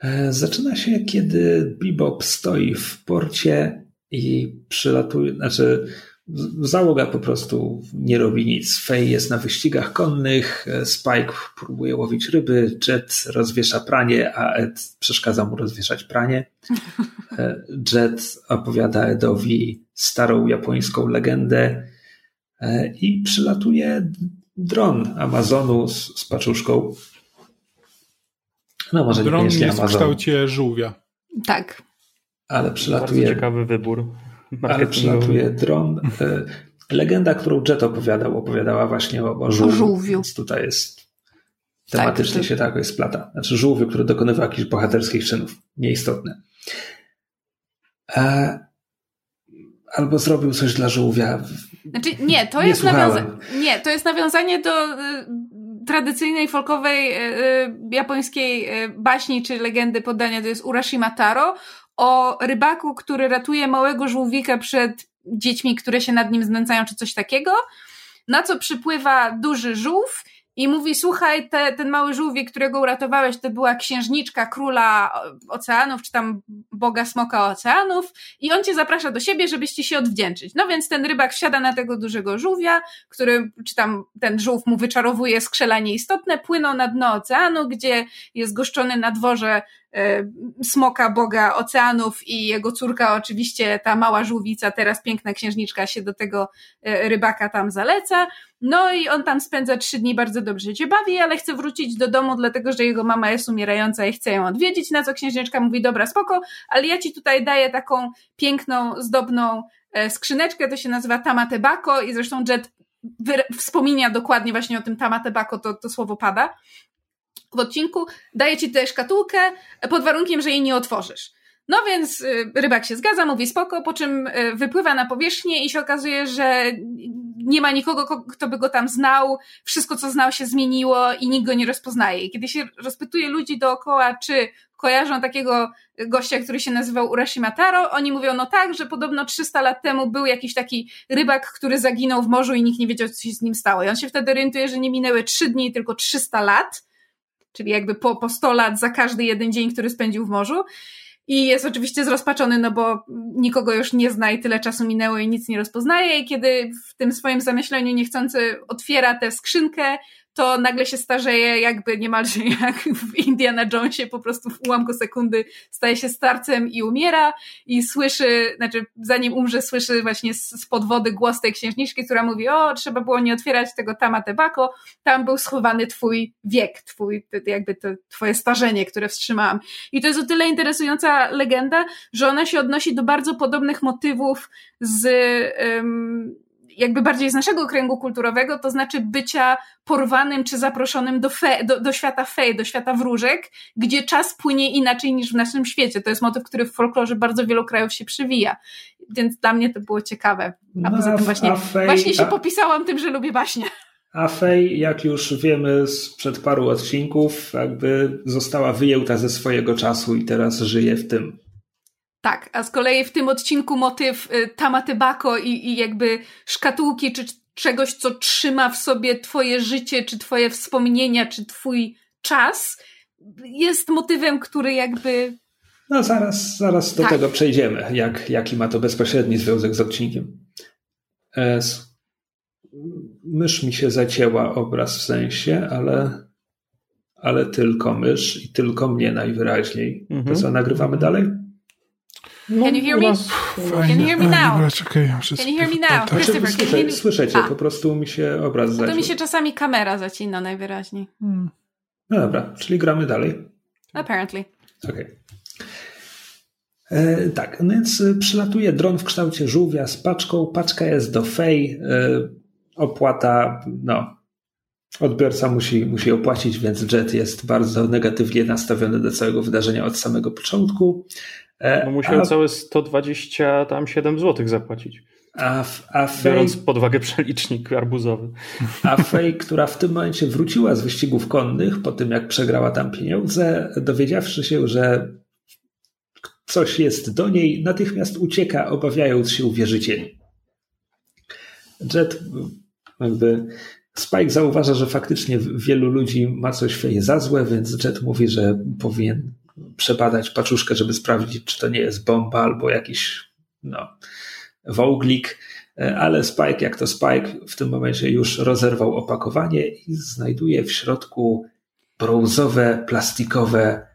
E, zaczyna się, kiedy Bebop stoi w porcie i przylatuje, znaczy Załoga po prostu nie robi nic. Fej jest na wyścigach konnych, Spike próbuje łowić ryby, Jet rozwiesza pranie, a Ed przeszkadza mu rozwieszać pranie. Jet opowiada Edowi starą japońską legendę i przylatuje dron Amazonu z, z paczuszką. No może dron nie jest w kształcie żółwia. Tak. Ale przylatuje... Bardzo ciekawy wybór. Ale przylatuje dron. E, legenda, którą Jet opowiadał, opowiadała właśnie o, o żółwiu. żółwiu. Więc tutaj jest tematycznie tak, to... się tak jakoś splata. Znaczy żółwiu, który dokonywał jakichś bohaterskich czynów. Nieistotne. E, albo zrobił coś dla żółwia. Znaczy, nie, to nie jest nawiązanie. Nie, to jest nawiązanie do y, tradycyjnej folkowej y, y, japońskiej baśni czy legendy poddania, to jest Urashima Taro o rybaku, który ratuje małego żółwika przed dziećmi, które się nad nim znęcają, czy coś takiego. Na co przypływa duży żółw i mówi: Słuchaj, te, ten mały żółwik, którego uratowałeś, to była księżniczka króla oceanów, czy tam boga smoka oceanów, i on cię zaprasza do siebie, żebyś ci się odwdzięczyć. No więc ten rybak wsiada na tego dużego żółwia, który, czy tam ten żółw mu wyczarowuje skrzela nieistotne, płyną na dno oceanu, gdzie jest goszczony na dworze smoka boga oceanów i jego córka, oczywiście ta mała żółwica, teraz piękna księżniczka się do tego e, rybaka tam zaleca. No i on tam spędza trzy dni, bardzo dobrze się bawi, ale chce wrócić do domu, dlatego że jego mama jest umierająca i chce ją odwiedzić, na co księżniczka mówi, dobra, spoko, ale ja ci tutaj daję taką piękną, zdobną e, skrzyneczkę, to się nazywa Tamatebako i zresztą Jet wspomina dokładnie właśnie o tym Tamatebako, to, to słowo pada w odcinku, daję ci tę szkatułkę pod warunkiem, że jej nie otworzysz. No więc y, rybak się zgadza, mówi spoko, po czym y, wypływa na powierzchnię i się okazuje, że nie ma nikogo, kto by go tam znał, wszystko co znał się zmieniło i nikt go nie rozpoznaje. I kiedy się rozpytuje ludzi dookoła, czy kojarzą takiego gościa, który się nazywał Urashima Taro, oni mówią, no tak, że podobno 300 lat temu był jakiś taki rybak, który zaginął w morzu i nikt nie wiedział, co się z nim stało. I on się wtedy orientuje, że nie minęły 3 dni, tylko 300 lat czyli jakby po, po 100 lat za każdy jeden dzień, który spędził w morzu. I jest oczywiście zrozpaczony, no bo nikogo już nie zna i tyle czasu minęło i nic nie rozpoznaje. I kiedy w tym swoim zamyśleniu niechcący otwiera tę skrzynkę, to nagle się starzeje jakby niemalże jak w Indiana Jonesie, po prostu w ułamku sekundy staje się starcem i umiera i słyszy, znaczy zanim umrze słyszy właśnie spod wody głos tej księżniczki, która mówi, o trzeba było nie otwierać tego tama tebako, tam był schowany twój wiek, twój, jakby to twoje starzenie, które wstrzymałam. I to jest o tyle interesująca legenda, że ona się odnosi do bardzo podobnych motywów z um, jakby bardziej z naszego kręgu kulturowego, to znaczy bycia porwanym czy zaproszonym do, fe, do, do świata fej, do świata wróżek, gdzie czas płynie inaczej niż w naszym świecie. To jest motyw, który w folklorze bardzo wielu krajów się przewija. Więc dla mnie to było ciekawe. A no, poza tym właśnie, a fej, właśnie się a... popisałam tym, że lubię baśnie. A Fej, jak już wiemy sprzed paru odcinków, jakby została wyjęta ze swojego czasu i teraz żyje w tym. Tak, a z kolei w tym odcinku motyw y, Tamatybako i, i jakby szkatułki, czy czegoś, co trzyma w sobie twoje życie, czy twoje wspomnienia, czy twój czas, jest motywem, który jakby... No zaraz, zaraz do tak. tego przejdziemy, jak, jaki ma to bezpośredni związek z odcinkiem. E, mysz mi się zacięła obraz w sensie, ale, ale tylko mysz i tylko mnie najwyraźniej. Mhm. To co, nagrywamy dalej? No, can you hear me? Can you hear me now? Can you hear me now? Christopher, słyszę, can Słyszycie, po prostu mi się obraz zaciął. To mi się czasami kamera zacina najwyraźniej. Hmm. No dobra, czyli gramy dalej. Apparently. Okej. Okay. E, tak, no więc e, przylatuje dron w kształcie żółwia z paczką. Paczka jest do fej. E, opłata, no, odbiorca musi, musi opłacić, więc Jet jest bardzo negatywnie nastawiony do całego wydarzenia od samego początku. E, no musiał a, całe 127 zł zapłacić. A, a Fej, Biorąc pod uwagę przelicznik arbuzowy. A Fej, która w tym momencie wróciła z wyścigów konnych, po tym jak przegrała tam pieniądze, dowiedziawszy się, że coś jest do niej, natychmiast ucieka, obawiając się wierzycieli. Jet jakby Spike zauważa, że faktycznie wielu ludzi ma coś Feje za złe, więc Jet mówi, że powinien przebadać paczuszkę, żeby sprawdzić, czy to nie jest bomba albo jakiś no, wąglik, ale Spike, jak to Spike, w tym momencie już rozerwał opakowanie i znajduje w środku brązowe, plastikowe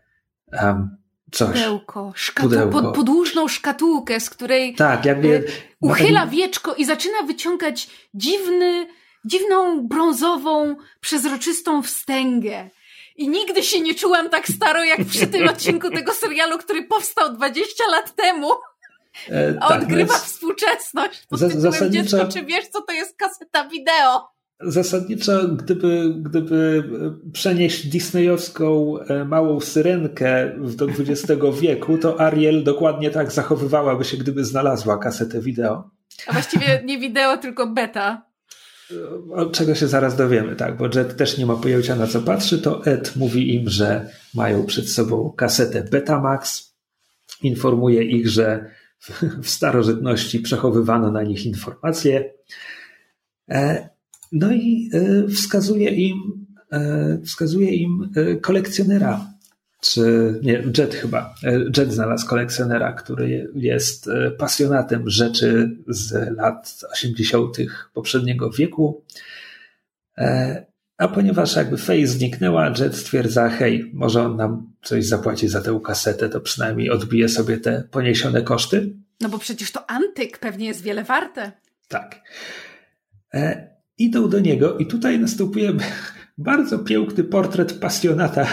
um, coś. Pudełko, szkatu- Pudełko. Pod, podłużną szkatułkę, z której tak, jakby, e, uchyla wieczko i zaczyna wyciągać dziwny, dziwną brązową, przezroczystą wstęgę. I nigdy się nie czułam tak staro, jak przy tym odcinku tego serialu, który powstał 20 lat temu. E, A tak, odgrywa więc... współczesność pod tytułem zasadniczo... Dziecko, czy wiesz, co to jest kaseta wideo? Zasadniczo, gdyby, gdyby przenieść disneyowską e, małą syrenkę do XX wieku, to Ariel dokładnie tak zachowywałaby się, gdyby znalazła kasetę wideo. A właściwie nie wideo, tylko beta. Od czego się zaraz dowiemy, tak, bo Jet też nie ma pojęcia na co patrzy, to Ed mówi im, że mają przed sobą kasetę Betamax, informuje ich, że w starożytności przechowywano na nich informacje, e, no i e, wskazuje im, e, wskazuje im kolekcjonera czy nie, Jet chyba. Jet znalazł kolekcjonera, który jest e, pasjonatem rzeczy z lat 80. poprzedniego wieku. E, a ponieważ jakby Faye zniknęła, Jet stwierdza, hej, może on nam coś zapłaci za tę kasetę, to przynajmniej odbije sobie te poniesione koszty. No bo przecież to antyk pewnie jest wiele warte. Tak. E, idą do niego i tutaj następuje bardzo piękny portret pasjonata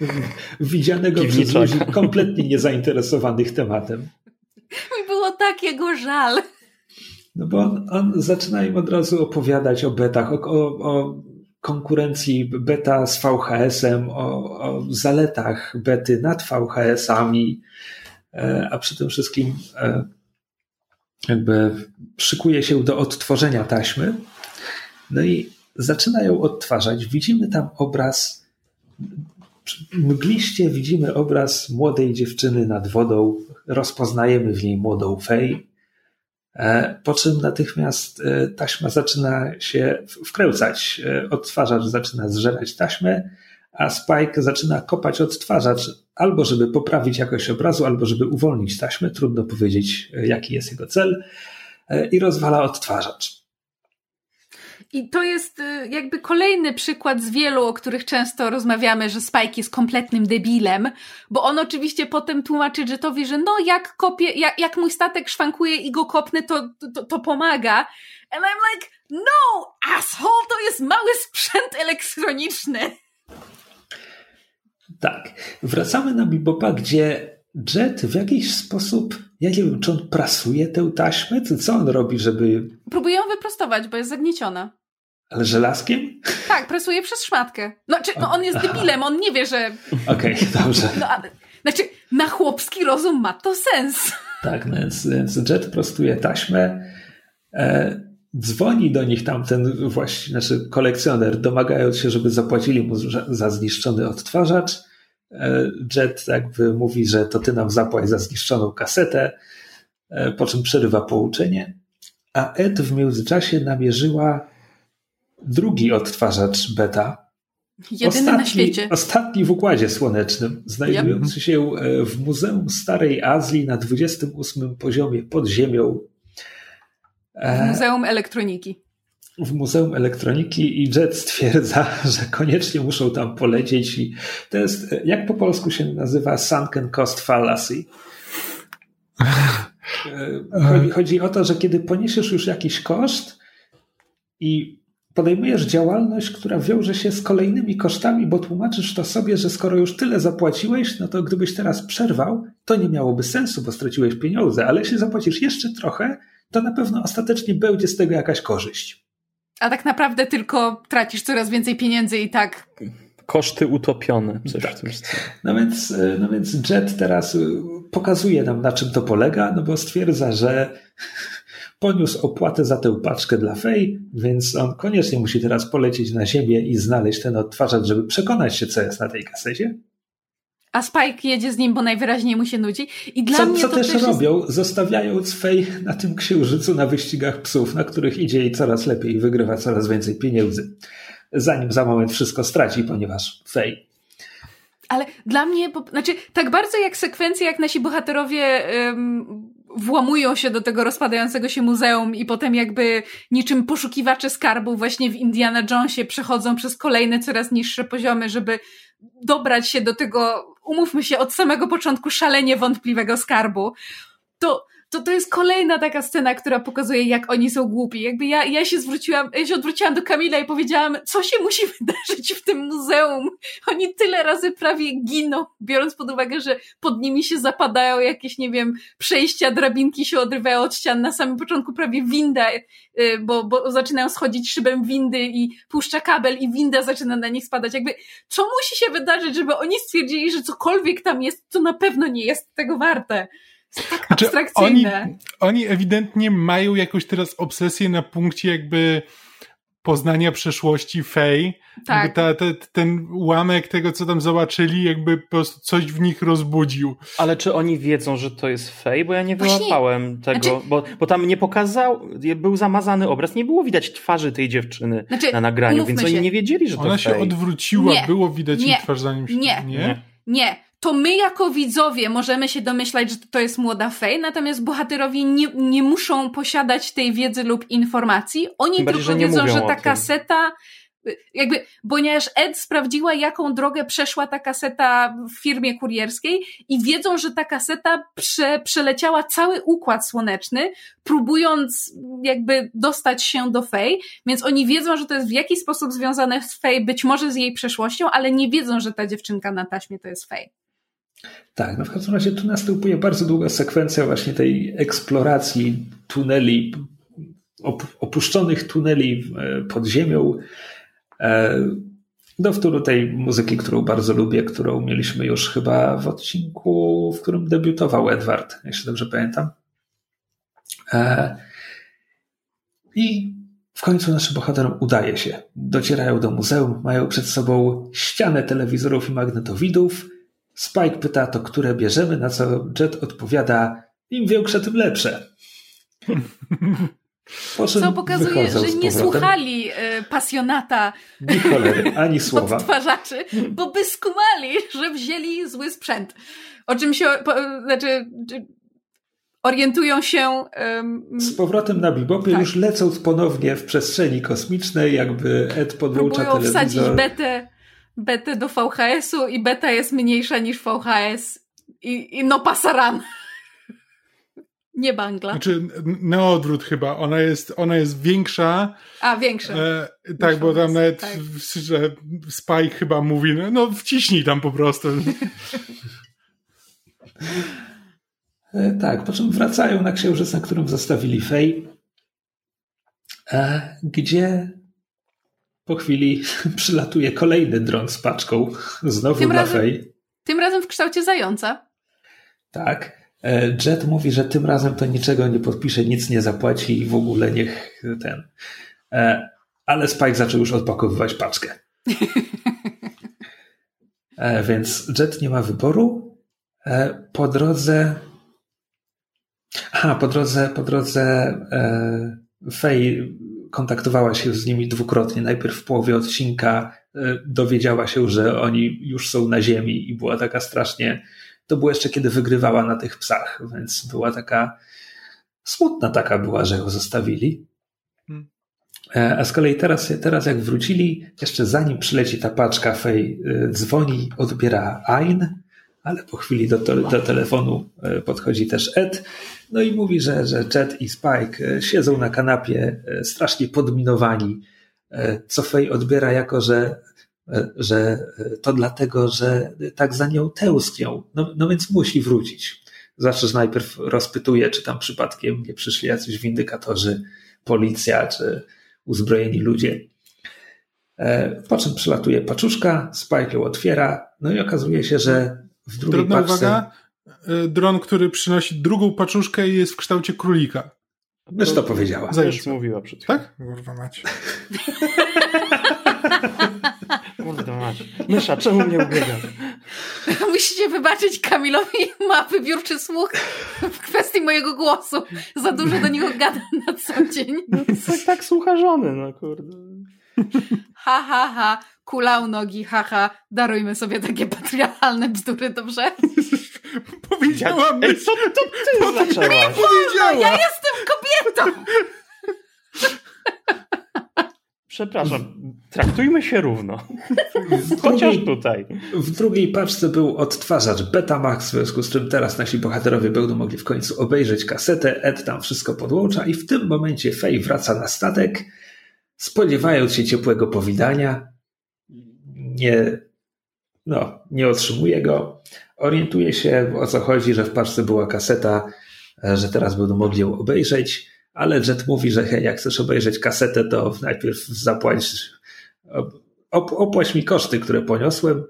widzianego Piwniczaka. przez ludzi kompletnie niezainteresowanych tematem. Mi było tak jego żal. No bo on, on zaczyna im od razu opowiadać o betach, o, o, o konkurencji beta z VHS-em, o, o zaletach bety nad VHS-ami, e, a przy tym wszystkim e, jakby szykuje się do odtworzenia taśmy. No i zaczyna ją odtwarzać. Widzimy tam obraz mgliście widzimy obraz młodej dziewczyny nad wodą, rozpoznajemy w niej młodą Fej, e, po czym natychmiast e, taśma zaczyna się wkręcać, e, odtwarzacz zaczyna zżerać taśmę, a Spike zaczyna kopać odtwarzacz, albo żeby poprawić jakość obrazu, albo żeby uwolnić taśmę, trudno powiedzieć jaki jest jego cel, i rozwala odtwarzacz. I to jest y, jakby kolejny przykład z wielu, o których często rozmawiamy, że Spike jest kompletnym debilem, bo on oczywiście potem tłumaczy Jetowi, że no jak kopie, jak, jak mój statek szwankuje i go kopnę, to, to, to pomaga. And I'm like, no, asshole, to jest mały sprzęt elektroniczny. Tak. Wracamy na Bibopa, gdzie Jet w jakiś sposób, ja nie wiem, czy on prasuje tę taśmę, czy co on robi, żeby... Próbuje ją wyprostować, bo jest zagnieciona. Ale żelazkiem? Tak, presuje przez szmatkę. No, czy, no on jest debilem, on nie wie, że... Okej, okay, dobrze. No, ale, znaczy, na chłopski rozum ma to sens. Tak, no więc, więc Jet prostuje taśmę, e, dzwoni do nich tamten właśnie, znaczy kolekcjoner, domagając się, żeby zapłacili mu za zniszczony odtwarzacz. E, Jet jakby mówi, że to ty nam zapłać za zniszczoną kasetę, e, po czym przerywa pouczenie, a Ed w międzyczasie namierzyła drugi odtwarzacz beta. Jedyny ostatni, na świecie. Ostatni w Układzie Słonecznym, znajdujący yep. się e, w Muzeum Starej Azji na 28 poziomie pod ziemią. W Muzeum Elektroniki. W Muzeum Elektroniki i Jet stwierdza, że koniecznie muszą tam polecieć i to jest, e, jak po polsku się nazywa, sunken cost fallacy. E, chodzi, chodzi o to, że kiedy poniesiesz już jakiś koszt i podejmujesz działalność, która wiąże się z kolejnymi kosztami, bo tłumaczysz to sobie, że skoro już tyle zapłaciłeś, no to gdybyś teraz przerwał, to nie miałoby sensu, bo straciłeś pieniądze, ale jeśli zapłacisz jeszcze trochę, to na pewno ostatecznie będzie z tego jakaś korzyść. A tak naprawdę tylko tracisz coraz więcej pieniędzy i tak. Koszty utopione. Coś tak. No, więc, no więc Jet teraz pokazuje nam, na czym to polega, no bo stwierdza, że poniósł opłatę za tę paczkę dla Fej, więc on koniecznie musi teraz polecieć na ziemię i znaleźć ten odtwarzacz, żeby przekonać się, co jest na tej kasecie. A Spike jedzie z nim, bo najwyraźniej mu się nudzi. I dla co, mnie co to też, też robią, jest... zostawiając Fej na tym księżycu na wyścigach psów, na których idzie jej coraz lepiej i wygrywa coraz więcej pieniędzy. Zanim za moment wszystko straci, ponieważ Fej ale dla mnie, znaczy, tak bardzo jak sekwencja, jak nasi bohaterowie um, włamują się do tego rozpadającego się muzeum i potem jakby niczym poszukiwacze skarbu właśnie w Indiana Jonesie przechodzą przez kolejne coraz niższe poziomy, żeby dobrać się do tego, umówmy się, od samego początku szalenie wątpliwego skarbu, to to, to jest kolejna taka scena, która pokazuje, jak oni są głupi. Jakby ja, ja się zwróciłam, ja się odwróciłam do Kamila i powiedziałam, co się musi wydarzyć w tym muzeum. Oni tyle razy prawie giną, biorąc pod uwagę, że pod nimi się zapadają jakieś, nie wiem, przejścia, drabinki się odrywają od ścian. Na samym początku prawie winda, y, bo, bo zaczynają schodzić szybem windy i puszcza kabel i winda zaczyna na nich spadać. Jakby, co musi się wydarzyć, żeby oni stwierdzili, że cokolwiek tam jest, to na pewno nie jest tego warte tak znaczy, Oni, oni ewidentnie mają jakąś teraz obsesję na punkcie jakby poznania przeszłości Fej. Tak. Ta, ta, ten ułamek tego, co tam zobaczyli, jakby po prostu coś w nich rozbudził. Ale czy oni wiedzą, że to jest Fej? Bo ja nie wyłapałem tego, znaczy... bo, bo tam nie pokazał, był zamazany obraz, nie było widać twarzy tej dziewczyny znaczy, na nagraniu, więc się. oni nie wiedzieli, że to Ona Fej. się odwróciła, nie. było widać nie. jej twarz zanim się... Nie. nie. Nie, to my jako widzowie możemy się domyślać, że to jest młoda Fej, natomiast bohaterowie nie, nie muszą posiadać tej wiedzy lub informacji. Oni tylko że wiedzą, że ta kaseta jakby, ponieważ Ed sprawdziła, jaką drogę przeszła ta kaseta w firmie kurierskiej i wiedzą, że ta kaseta prze, przeleciała cały układ słoneczny, próbując jakby dostać się do Fej, więc oni wiedzą, że to jest w jakiś sposób związane z Fej, być może z jej przeszłością, ale nie wiedzą, że ta dziewczynka na taśmie to jest Fej. Tak, no w każdym razie tu następuje bardzo długa sekwencja właśnie tej eksploracji tuneli, opuszczonych tuneli e, pod ziemią. E, do wtóru tej muzyki, którą bardzo lubię, którą mieliśmy już chyba w odcinku, w którym debiutował Edward, jeśli dobrze pamiętam. E, I w końcu naszym bohaterom udaje się. Docierają do muzeum, mają przed sobą ścianę telewizorów i magnetowidów, Spike pyta to, które bierzemy, na co Jet odpowiada, im większe, tym lepsze. Co pokazuje, że nie słuchali y, pasjonata cholery, ani słowa. odtwarzaczy, bo by skumali, że wzięli zły sprzęt. O czym się, po, znaczy, orientują się. Z powrotem na bibopie, tak. już lecąc ponownie w przestrzeni kosmicznej, jakby Ed podłącza Próbują telewizor. wsadzić betę, betę do VHS-u i beta jest mniejsza niż VHS. I, i no pasaran. Nie bangla. Znaczy, na odwrót chyba. Ona jest, ona jest większa. A, większa. E, tak, bo tam nawet, tak. że Spike chyba mówi, no, no wciśnij tam po prostu. e, tak, po czym wracają na księżyc, na którym zostawili Fej, e, gdzie po chwili przylatuje kolejny dron z paczką, znowu tym dla Fej. Tym razem w kształcie zająca. Tak. E, Jet mówi, że tym razem to niczego nie podpisze, nic nie zapłaci i w ogóle niech ten. E, ale Spike zaczął już odpakowywać paczkę. E, więc Jet nie ma wyboru. Po drodze. Aha, po drodze, po drodze Faye kontaktowała się z nimi dwukrotnie. Najpierw w połowie odcinka dowiedziała się, że oni już są na ziemi i była taka strasznie to było jeszcze kiedy wygrywała na tych psach, więc była taka smutna taka była, że ją zostawili. Hmm. E, a z kolei teraz, teraz jak wrócili, jeszcze zanim przyleci ta paczka, Fej e, dzwoni, odbiera Ain, ale po chwili do, do telefonu e, podchodzi też Ed, no i mówi, że, że Jet i Spike siedzą na kanapie strasznie podminowani, co Fej odbiera jako, że E, że to dlatego, że tak za nią tęsknią. No, no więc musi wrócić. Zawsze, najpierw rozpytuje, czy tam przypadkiem nie przyszli jacyś windykatorzy, policja, czy uzbrojeni ludzie. E, po czym przylatuje paczuszka, Spike ją otwiera, no i okazuje się, że w drugiej Drobna paczce... uwaga, e, dron, który przynosi drugą paczuszkę i jest w kształcie królika. Mysz to powiedziała. Zajesz mówiła przed chwilą. Tak? Kurwa macie. Kurde mać. Mysza, czemu mnie ubiegasz? Musicie wybaczyć Kamilowi ma wybiórczy słuch w kwestii mojego głosu. Za dużo do niego gadam na co dzień. No, tak, tak słucha żony, no kurde. Ha, ha, ha. Kulał nogi, haha. Darujmy sobie takie patriarchalne bzdury, dobrze? Powiedziałam. Ej, co to ty zaczęłaś? Powiedziała. Ja jestem kobietą. Przepraszam, traktujmy się równo. Chociaż tutaj. W drugiej paczce był odtwarzacz Betamax, w związku z czym teraz nasi bohaterowie będą mogli w końcu obejrzeć kasetę. Ed tam wszystko podłącza i w tym momencie Faye wraca na statek, spodziewając się ciepłego powitania. Nie, no, nie otrzymuje go. Orientuje się o co chodzi, że w paczce była kaseta, że teraz będą mogli ją obejrzeć ale Jet mówi, że hej, jak chcesz obejrzeć kasetę, to najpierw zapłać, op, opłać mi koszty, które poniosłem,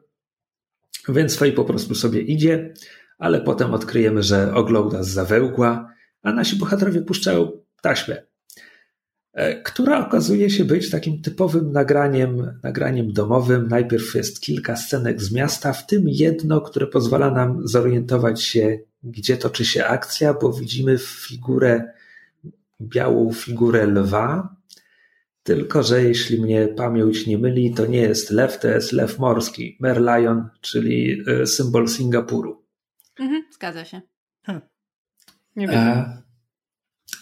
więc Fej po prostu sobie idzie, ale potem odkryjemy, że ogląda z zawełkła, a nasi bohaterowie puszczają taśmę, e, która okazuje się być takim typowym nagraniem, nagraniem domowym. Najpierw jest kilka scenek z miasta, w tym jedno, które pozwala nam zorientować się, gdzie toczy się akcja, bo widzimy figurę białą figurę lwa, tylko że jeśli mnie pamięć nie myli, to nie jest lew, to jest lew morski, merlion, czyli e, symbol Singapuru. Mhm, zgadza się. Hm. Nie wiem. A,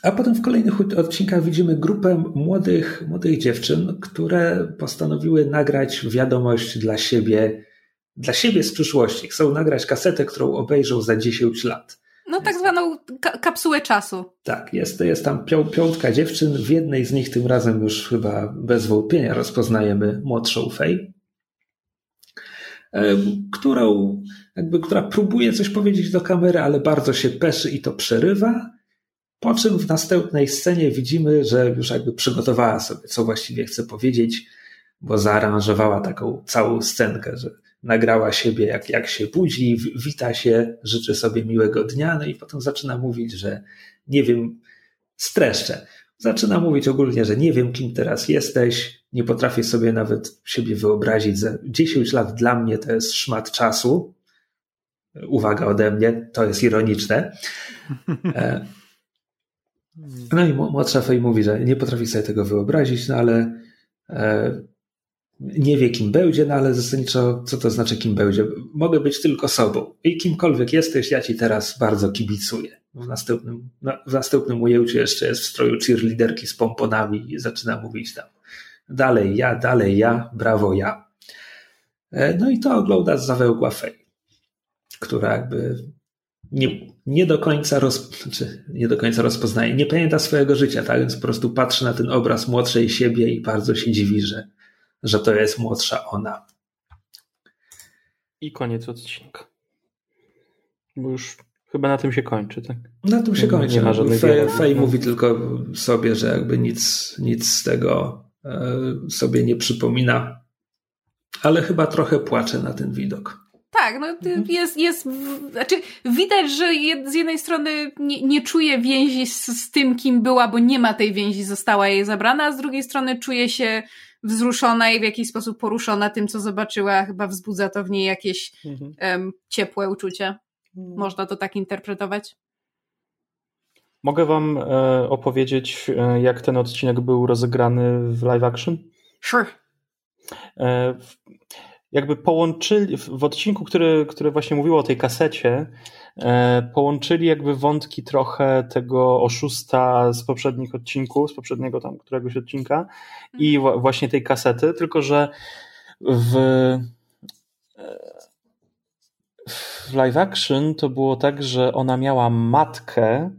a potem w kolejnych odcinkach widzimy grupę młodych, młodych dziewczyn, które postanowiły nagrać wiadomość dla siebie, dla siebie z przyszłości. Chcą nagrać kasetę, którą obejrzą za 10 lat. No tak zwaną ka kapsułę czasu. Tak, jest, jest tam piątka dziewczyn. W jednej z nich tym razem już chyba bez wątpienia rozpoznajemy młodszą Fej, którą, jakby, która próbuje coś powiedzieć do kamery, ale bardzo się peszy i to przerywa. Po czym w następnej scenie widzimy, że już jakby przygotowała sobie, co właściwie chce powiedzieć, bo zaaranżowała taką całą scenkę, że nagrała siebie, jak, jak się budzi, wita się, życzy sobie miłego dnia, no i potem zaczyna mówić, że nie wiem, streszczę. Zaczyna mówić ogólnie, że nie wiem, kim teraz jesteś, nie potrafię sobie nawet siebie wyobrazić. Za 10 lat dla mnie to jest szmat czasu. Uwaga ode mnie, to jest ironiczne. No i młodsza Fej mówi, że nie potrafi sobie tego wyobrazić, no ale e, nie wie, kim będzie, no ale zasadniczo, co to znaczy, kim będzie? Mogę być tylko sobą. I kimkolwiek jesteś, ja ci teraz bardzo kibicuję. W następnym, w następnym ujęciu jeszcze jest w stroju cheerleaderki z pomponami i zaczyna mówić tam dalej ja, dalej ja, brawo ja. E, no i to ogląda zawełgła Fej, która jakby nie, nie, do końca roz, znaczy nie do końca rozpoznaje, nie pamięta swojego życia, tak? Więc po prostu patrzy na ten obraz młodszej siebie i bardzo się dziwi, że, że to jest młodsza ona. I koniec odcinka. Bo już chyba na tym się kończy, tak? Na tym się kończy. Nie ma żadnej Fej, Fej mówi tylko sobie, że jakby nic, nic z tego e, sobie nie przypomina, ale chyba trochę płacze na ten widok. Tak, no mhm. jest, jest, znaczy widać, że z jednej strony nie, nie czuje więzi z, z, tym, kim była, bo nie ma tej więzi, została jej zabrana, a z drugiej strony czuje się wzruszona i w jakiś sposób poruszona tym, co zobaczyła, chyba wzbudza to w niej jakieś mhm. um, ciepłe uczucie. Mhm. Można to tak interpretować. Mogę wam e, opowiedzieć, e, jak ten odcinek był rozegrany w live action? Sure. E, jakby połączyli, w odcinku, który, który właśnie mówił o tej kasecie, e, połączyli jakby wątki trochę tego oszusta z poprzednich odcinków, z poprzedniego tam któregoś odcinka i mhm. właśnie tej kasety, tylko że w, e, w live action to było tak, że ona miała matkę,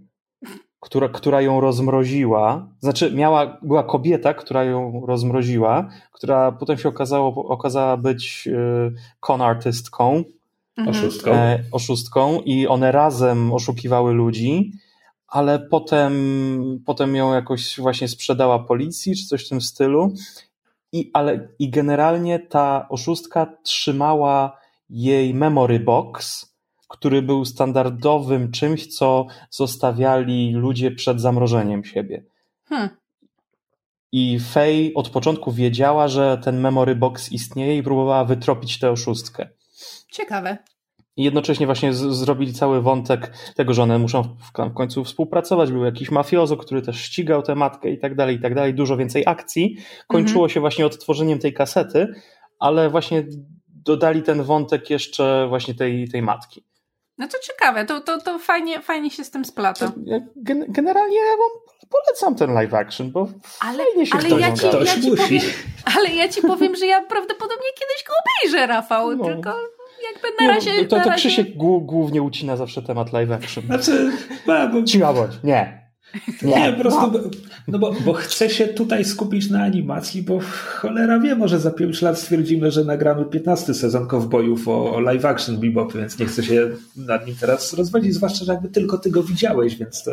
która, która ją rozmroziła. Znaczy, miała, była kobieta, która ją rozmroziła, która potem się okazało, okazała być e, con artystką. Mhm. Oszustką. E, oszustką i one razem oszukiwały ludzi, ale potem, potem ją jakoś właśnie sprzedała policji, czy coś w tym stylu. I, ale, I generalnie ta oszustka trzymała jej memory box, który był standardowym czymś, co zostawiali ludzie przed zamrożeniem siebie. Hmm. I Faye od początku wiedziała, że ten memory box istnieje i próbowała wytropić tę oszustkę. Ciekawe. I jednocześnie właśnie z, zrobili cały wątek tego, że one muszą w, w, końcu współpracować. Był jakiś mafiozo, który też ścigał tę matkę i tak dalej, i tak dalej. Dużo więcej akcji. Kończyło mhm. się właśnie odtworzeniem tej kasety, ale właśnie dodali ten wątek jeszcze właśnie tej, tej matki. No to ciekawe, to, to, to fajnie, fajnie się z tym splata. Gen generalnie ja wam polecam ten live action, bo ale, fajnie się ale ja ci, ja ci powiem, Ale ja ci powiem, że ja prawdopodobnie kiedyś go obejrzę, Rafał, no. tylko jakby na razie... No, to, to na Krzysiek głównie ucina zawsze temat live action. Znaczy, bo... Ciła bądź, nie. Nie, nie po prostu, no, no bo, bo chcę się tutaj skupić na animacji, bo cholera wie, może za 5 lat stwierdzimy, że nagramy 15 sezon Cowboyów o, o live action Bebop, więc nie chcę się nad nim teraz rozwodzić, zwłaszcza, że jakby tylko ty go widziałeś, więc to...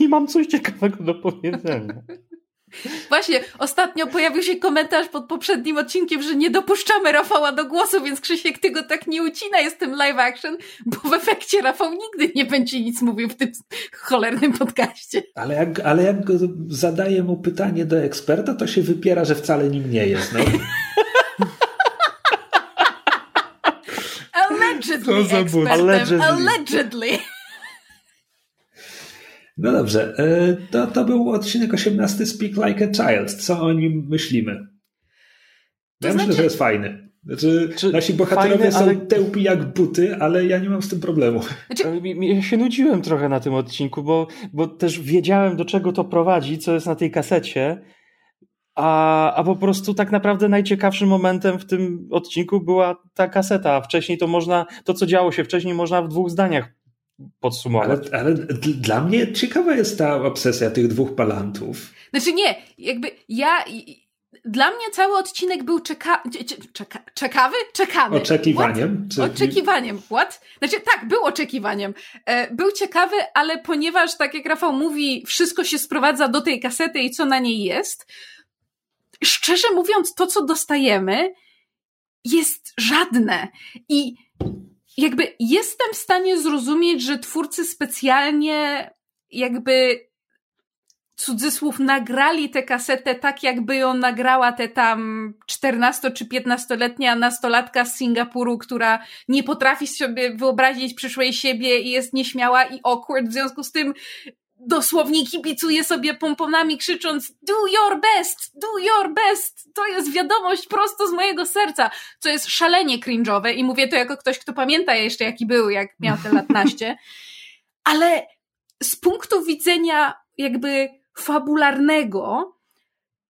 I mam coś ciekawego do powiedzenia. Właśnie, ostatnio pojawił się komentarz pod poprzednim odcinkiem, że nie dopuszczamy Rafała do głosu, więc Krzysiek, ty go tak nie ucina, jest tym live action, bo w efekcie Rafał nigdy nie będzie nic mówił w tym cholernym podcaście. Ale jak, ale jak go zadaję mu pytanie do eksperta, to się wypiera, że wcale nim nie jest. No. Allegedly, Allegedly. Allegedly. No dobrze, e, to, to był odcinek 18 Speak Like a Child. Co o nim myślimy? To ja znaczy... myślę, że jest fajny. Znaczy, Czy nasi bohaterowie fajny, są ale... tełpi jak buty, ale ja nie mam z tym problemu. Znaczy... Ja się nudziłem trochę na tym odcinku, bo, bo też wiedziałem, do czego to prowadzi, co jest na tej kasecie. A, a po prostu tak naprawdę najciekawszym momentem w tym odcinku była ta kaseta. Wcześniej to można, to co działo się wcześniej, można w dwóch zdaniach podsumować. Ale, ale, dla mnie ciekawa jest ta obsesja tych dwóch palantów. Znaczy nie, jakby ja... Dla mnie cały odcinek był czeka, czeka, czekawy? Czekany. Oczekiwaniem? Czy... Oczekiwaniem. What? Znaczy tak, był oczekiwaniem. E, był ciekawy, ale ponieważ, tak jak Rafał mówi, wszystko się sprowadza do tej kasety i co na niej jest, szczerze mówiąc, to co dostajemy jest żadne. I jakby jestem w stanie zrozumieć, że twórcy specjalnie jakby cudzysłów nagrali tę kasetę tak, jakby ją nagrała te tam 14 czy 15-letnia nastolatka z Singapuru, która nie potrafi sobie wyobrazić przyszłej siebie i jest nieśmiała i awkward, w związku z tym dosłownie kibicuje sobie pomponami, krzycząc do your best, do your best. To jest wiadomość prosto z mojego serca, co jest szalenie cringe'owe i mówię to jako ktoś, kto pamięta jeszcze jaki był, jak miał te lat naście. Ale z punktu widzenia jakby fabularnego,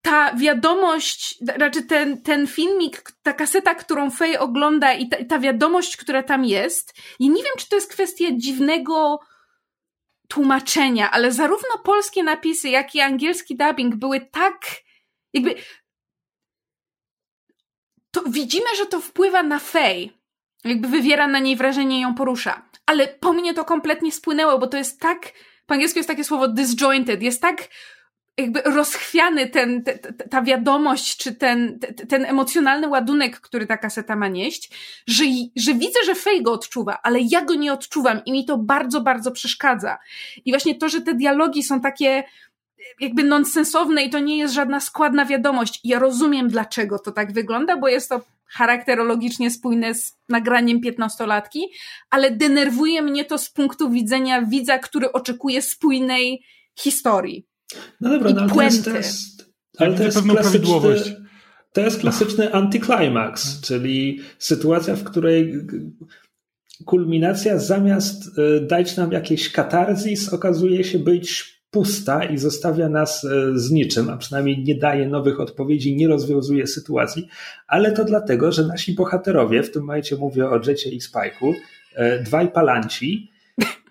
ta wiadomość, znaczy ten, ten filmik, ta kaseta, którą Faye ogląda i ta, ta wiadomość, która tam jest, i nie wiem, czy to jest kwestia dziwnego tłumaczenia, ale zarówno polskie napisy, jak i angielski dubbing były tak, jakby. To widzimy, że to wpływa na Faye. Jakby wywiera na niej wrażenie i ją porusza. Ale po mnie to kompletnie spłynęło, bo to jest tak. Po angielsku jest takie słowo disjointed. Jest tak jakby rozchwiany ten, te, ta wiadomość, czy ten, ten emocjonalny ładunek, który ta kaseta ma nieść, że, że widzę, że Fej go odczuwa, ale ja go nie odczuwam i mi to bardzo, bardzo przeszkadza. I właśnie to, że te dialogi są takie jakby nonsensowne i to nie jest żadna składna wiadomość. Ja rozumiem, dlaczego to tak wygląda, bo jest to charakterologicznie spójne z nagraniem piętnastolatki, ale denerwuje mnie to z punktu widzenia widza, który oczekuje spójnej historii. No dobra, no, ale to jest, to jest, ale to jest klasyczny, to jest klasyczny anticlimax, czyli sytuacja, w której kulminacja zamiast e, dać nam jakiejś katarzis okazuje się być pusta i zostawia nas e, z niczym, a przynajmniej nie daje nowych odpowiedzi, nie rozwiązuje sytuacji, ale to dlatego, że nasi bohaterowie, w tym momencie mówię o Jecie i Spike'u, e, dwaj palanci,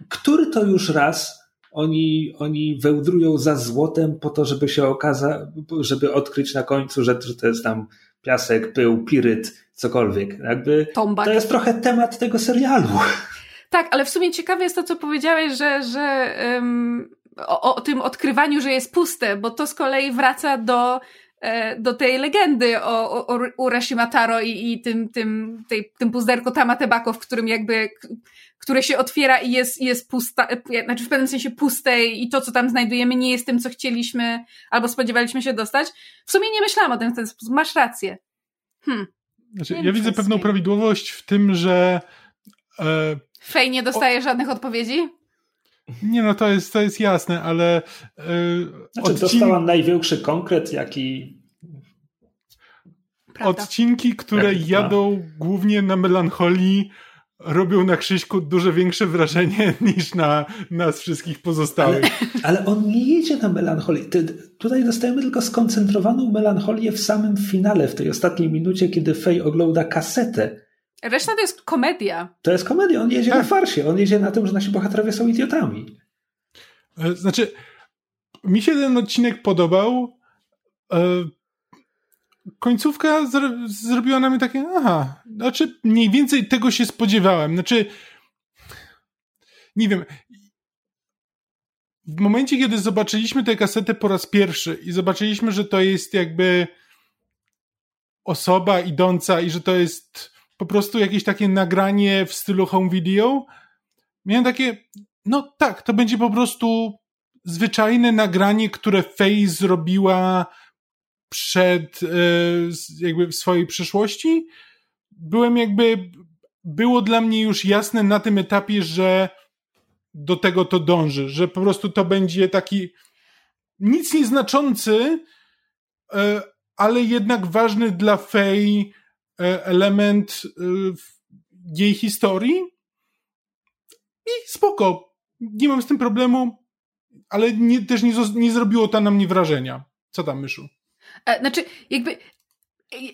który to już raz oni, oni wełdrują za złotem po to, żeby się okazać, żeby odkryć na końcu, że, to jest tam piasek, pył, piryt, cokolwiek. Jakby Tombak. to jest trochę temat tego serialu. Tak, ale w sumie ciekawe jest to, co powiedziałeś, że, że um, o, o tym odkrywaniu, że jest puste, bo to z kolei wraca do do tej legendy o, o, o Urashimataro i, i tym, tym, tej, tym puzderku Tamatebako, w którym jakby które się otwiera i jest, jest pusta, znaczy w pewnym sensie puste i to, co tam znajdujemy, nie jest tym, co chcieliśmy albo spodziewaliśmy się dostać. W sumie nie myślałam o tym w ten sposób. Masz rację. Hmm. Znaczy, ja widzę pewną prawidłowość w tym, że. E, Fej nie dostaje o... żadnych odpowiedzi? Nie, no to jest, to jest jasne, ale. E, znaczy, odcin... dostała największy konkret, jaki. Prawda. Odcinki, które jadą głównie na melancholii robią na Krzyśku dużo większe wrażenie niż na nas wszystkich pozostałych. Ale, ale on nie jedzie na melancholię. Tutaj dostajemy tylko skoncentrowaną melancholię w samym finale, w tej ostatniej minucie, kiedy Fej ogląda kasetę. Reszta to jest komedia. To jest komedia. On jedzie tak. na farsie. On jedzie na tym, że nasi bohaterowie są idiotami. E, znaczy, mi się ten odcinek podobał. E, końcówka zro zrobiła na mnie takie, aha, znaczy mniej więcej tego się spodziewałem. Znaczy, nie wiem. W momencie, kiedy zobaczyliśmy tę kasetę po raz pierwszy i zobaczyliśmy, że to jest jakby osoba idąca i że to jest po prostu jakieś takie nagranie w stylu home video, miałem takie, no tak, to będzie po prostu zwyczajne nagranie, które Face zrobiła przed e, jakby w swojej przyszłości, byłem jakby, było dla mnie już jasne na tym etapie, że do tego to dąży, że po prostu to będzie taki nic nieznaczący, e, ale jednak ważny dla Fej element jej historii. I spoko. Nie mam z tym problemu, ale nie, też nie, nie zrobiło to na mnie wrażenia. Co tam, Myszu? E, znaczy, jakby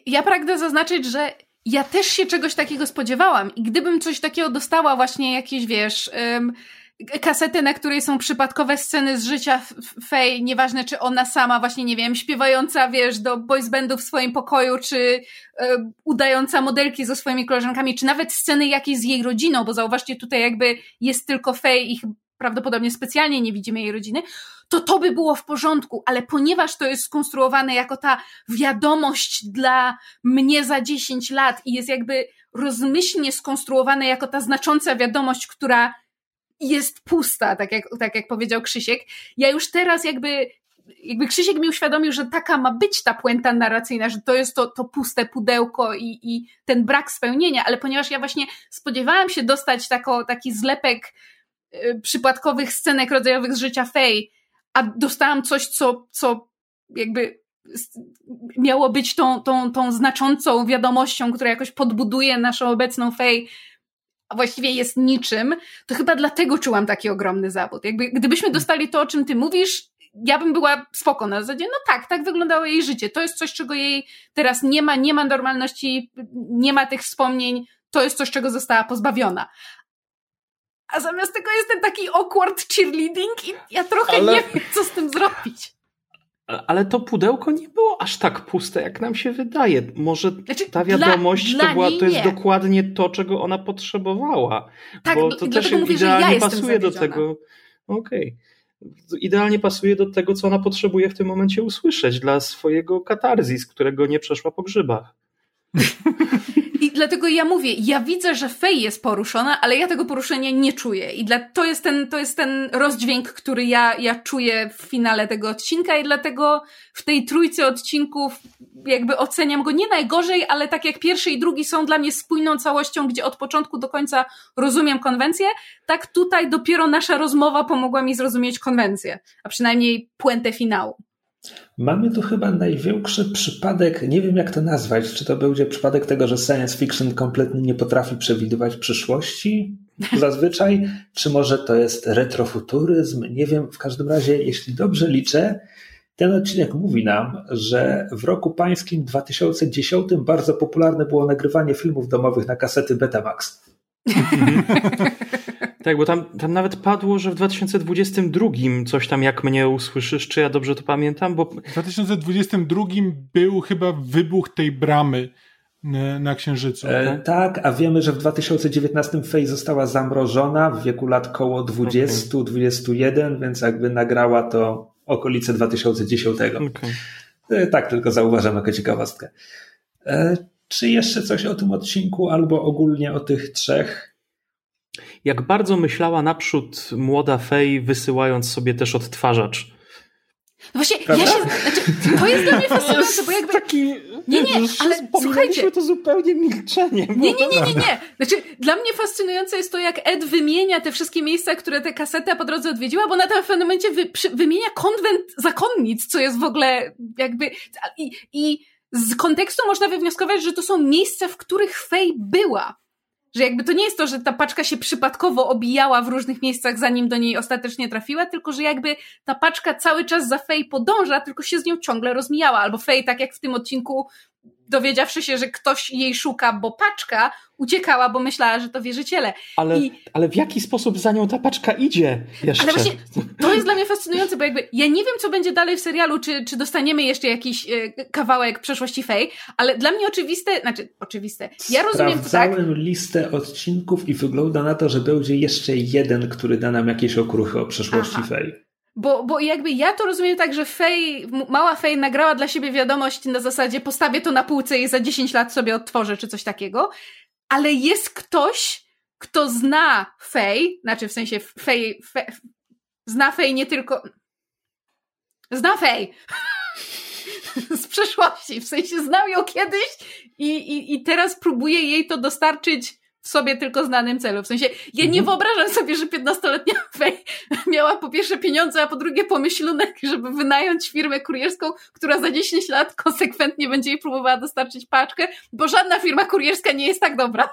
ja pragnę zaznaczyć, że ja też się czegoś takiego spodziewałam i gdybym coś takiego dostała, właśnie jakieś, wiesz, kasety, na której są przypadkowe sceny z życia Fej, nieważne czy ona sama właśnie, nie wiem, śpiewająca, wiesz, do boys bandu w swoim pokoju, czy um, udająca modelki ze swoimi koleżankami, czy nawet sceny jakieś z jej rodziną, bo zauważcie, tutaj jakby jest tylko Fej i prawdopodobnie specjalnie nie widzimy jej rodziny, to to by było w porządku, ale ponieważ to jest skonstruowane jako ta wiadomość dla mnie za 10 lat i jest jakby rozmyślnie skonstruowane jako ta znacząca wiadomość, która jest pusta, tak jak, tak jak powiedział Krzysiek, ja już teraz jakby jakby Krzysiek mi uświadomił, że taka ma być ta puenta narracyjna, że to jest to, to puste pudełko i, i ten brak spełnienia, ale ponieważ ja właśnie spodziewałam się dostać tako, taki zlepek y, przypadkowych scenek rodzajowych z życia Fej, a dostałam coś, co, co jakby miało być tą, tą, tą znaczącą wiadomością, która jakoś podbuduje naszą obecną Fej, a właściwie jest niczym, to chyba dlatego czułam taki ogromny zawód. Jakby, gdybyśmy dostali to, o czym ty mówisz, ja bym była spoko na zasadzie, no tak, tak wyglądało jej życie. To jest coś, czego jej teraz nie ma, nie ma normalności, nie ma tych wspomnień, to jest coś, czego została pozbawiona. A zamiast tego jest ten taki awkward cheerleading i ja trochę Ale... nie wiem, co z tym zrobić. Ale to pudełko nie było aż tak puste, jak nam się wydaje. Może znaczy, ta wiadomość dla, to, była, to jest dokładnie to, czego ona potrzebowała. Tak, bo to też mówię, idealnie ja pasuje do tego. Okej. Okay. Idealnie pasuje do tego, co ona potrzebuje w tym momencie usłyszeć dla swojego katarzis, którego nie przeszła po grzybach. I dlatego ja mówię, ja widzę, że Fej jest poruszona, ale ja tego poruszenia nie czuję. I dla, to, jest ten, to jest ten rozdźwięk, który ja, ja czuję w finale tego odcinka i dlatego w tej trójce odcinków jakby oceniam go nie najgorzej, ale tak jak pierwszy i drugi są dla mnie spójną całością, gdzie od początku do końca rozumiem konwencję, tak tutaj dopiero nasza rozmowa pomogła mi zrozumieć konwencję, a przynajmniej puentę finału. Mamy tu chyba największy przypadek, nie wiem jak to nazwać, czy to będzie przypadek tego, że science fiction kompletnie nie potrafi przewidywać przyszłości? Zazwyczaj, czy może to jest retrofuturyzm, nie wiem, w każdym razie, jeśli dobrze liczę, ten odcinek mówi nam, że w roku pańskim 2010 bardzo popularne było nagrywanie filmów domowych na kasety Betamax. Tak, bo tam, tam nawet padło, że w 2022 coś tam jak mnie usłyszysz, czy ja dobrze to pamiętam? Bo... W 2022 był chyba wybuch tej bramy na Księżycu. E, tak? tak, a wiemy, że w 2019 Faye została zamrożona w wieku lat koło 20-21, okay. więc jakby nagrała to okolice 2010. Okay. E, tak, tylko zauważam jako ciekawostkę. E, czy jeszcze coś o tym odcinku, albo ogólnie o tych trzech? Jak bardzo myślała naprzód młoda Fej, wysyłając sobie też odtwarzacz. No właśnie, Prawda? ja się, znaczy, to jest dla mnie fascynujące, bo jakby... Taki, nie, nie, ale słuchajcie... to zupełnie milczenie. Nie, nie, nie, nie, nie. Znaczy, dla mnie fascynujące jest to, jak Ed wymienia te wszystkie miejsca, które te kasety po drodze odwiedziła, bo na tym pewnym momencie wy, przy, wymienia konwent zakonnic, co jest w ogóle jakby... I, I z kontekstu można wywnioskować, że to są miejsca, w których Fej była. Że jakby to nie jest to, że ta paczka się przypadkowo obijała w różnych miejscach, zanim do niej ostatecznie trafiła, tylko że jakby ta paczka cały czas za Fej podąża, tylko się z nią ciągle rozmijała. Albo Fej, tak jak w tym odcinku, dowiedziawszy się, że ktoś jej szuka, bo paczka uciekała, bo myślała, że to wierzyciele. Ale, I... ale w jaki sposób za nią ta paczka idzie jeszcze? Ale właśnie to jest dla mnie fascynujące, bo jakby ja nie wiem, co będzie dalej w serialu, czy, czy dostaniemy jeszcze jakiś e, kawałek przeszłości Fej, ale dla mnie oczywiste, znaczy oczywiste, ja rozumiem to tak... listę odcinków i wygląda na to, że będzie jeszcze jeden, który da nam jakieś okruchy o przeszłości Fej. Bo, bo jakby ja to rozumiem tak, że Fej, mała Fej nagrała dla siebie wiadomość na zasadzie postawię to na półce i za 10 lat sobie odtworzę, czy coś takiego. Ale jest ktoś, kto zna Fej, znaczy w sensie Fej, Fej zna Fej nie tylko... Zna Fej! z przeszłości, w sensie znał ją kiedyś i, i, i teraz próbuje jej to dostarczyć sobie tylko znanym celu. W sensie, ja nie mhm. wyobrażam sobie, że 15-letnia Fej miała po pierwsze pieniądze, a po drugie pomyślunek, żeby wynająć firmę kurierską, która za 10 lat konsekwentnie będzie jej próbowała dostarczyć paczkę, bo żadna firma kurierska nie jest tak dobra.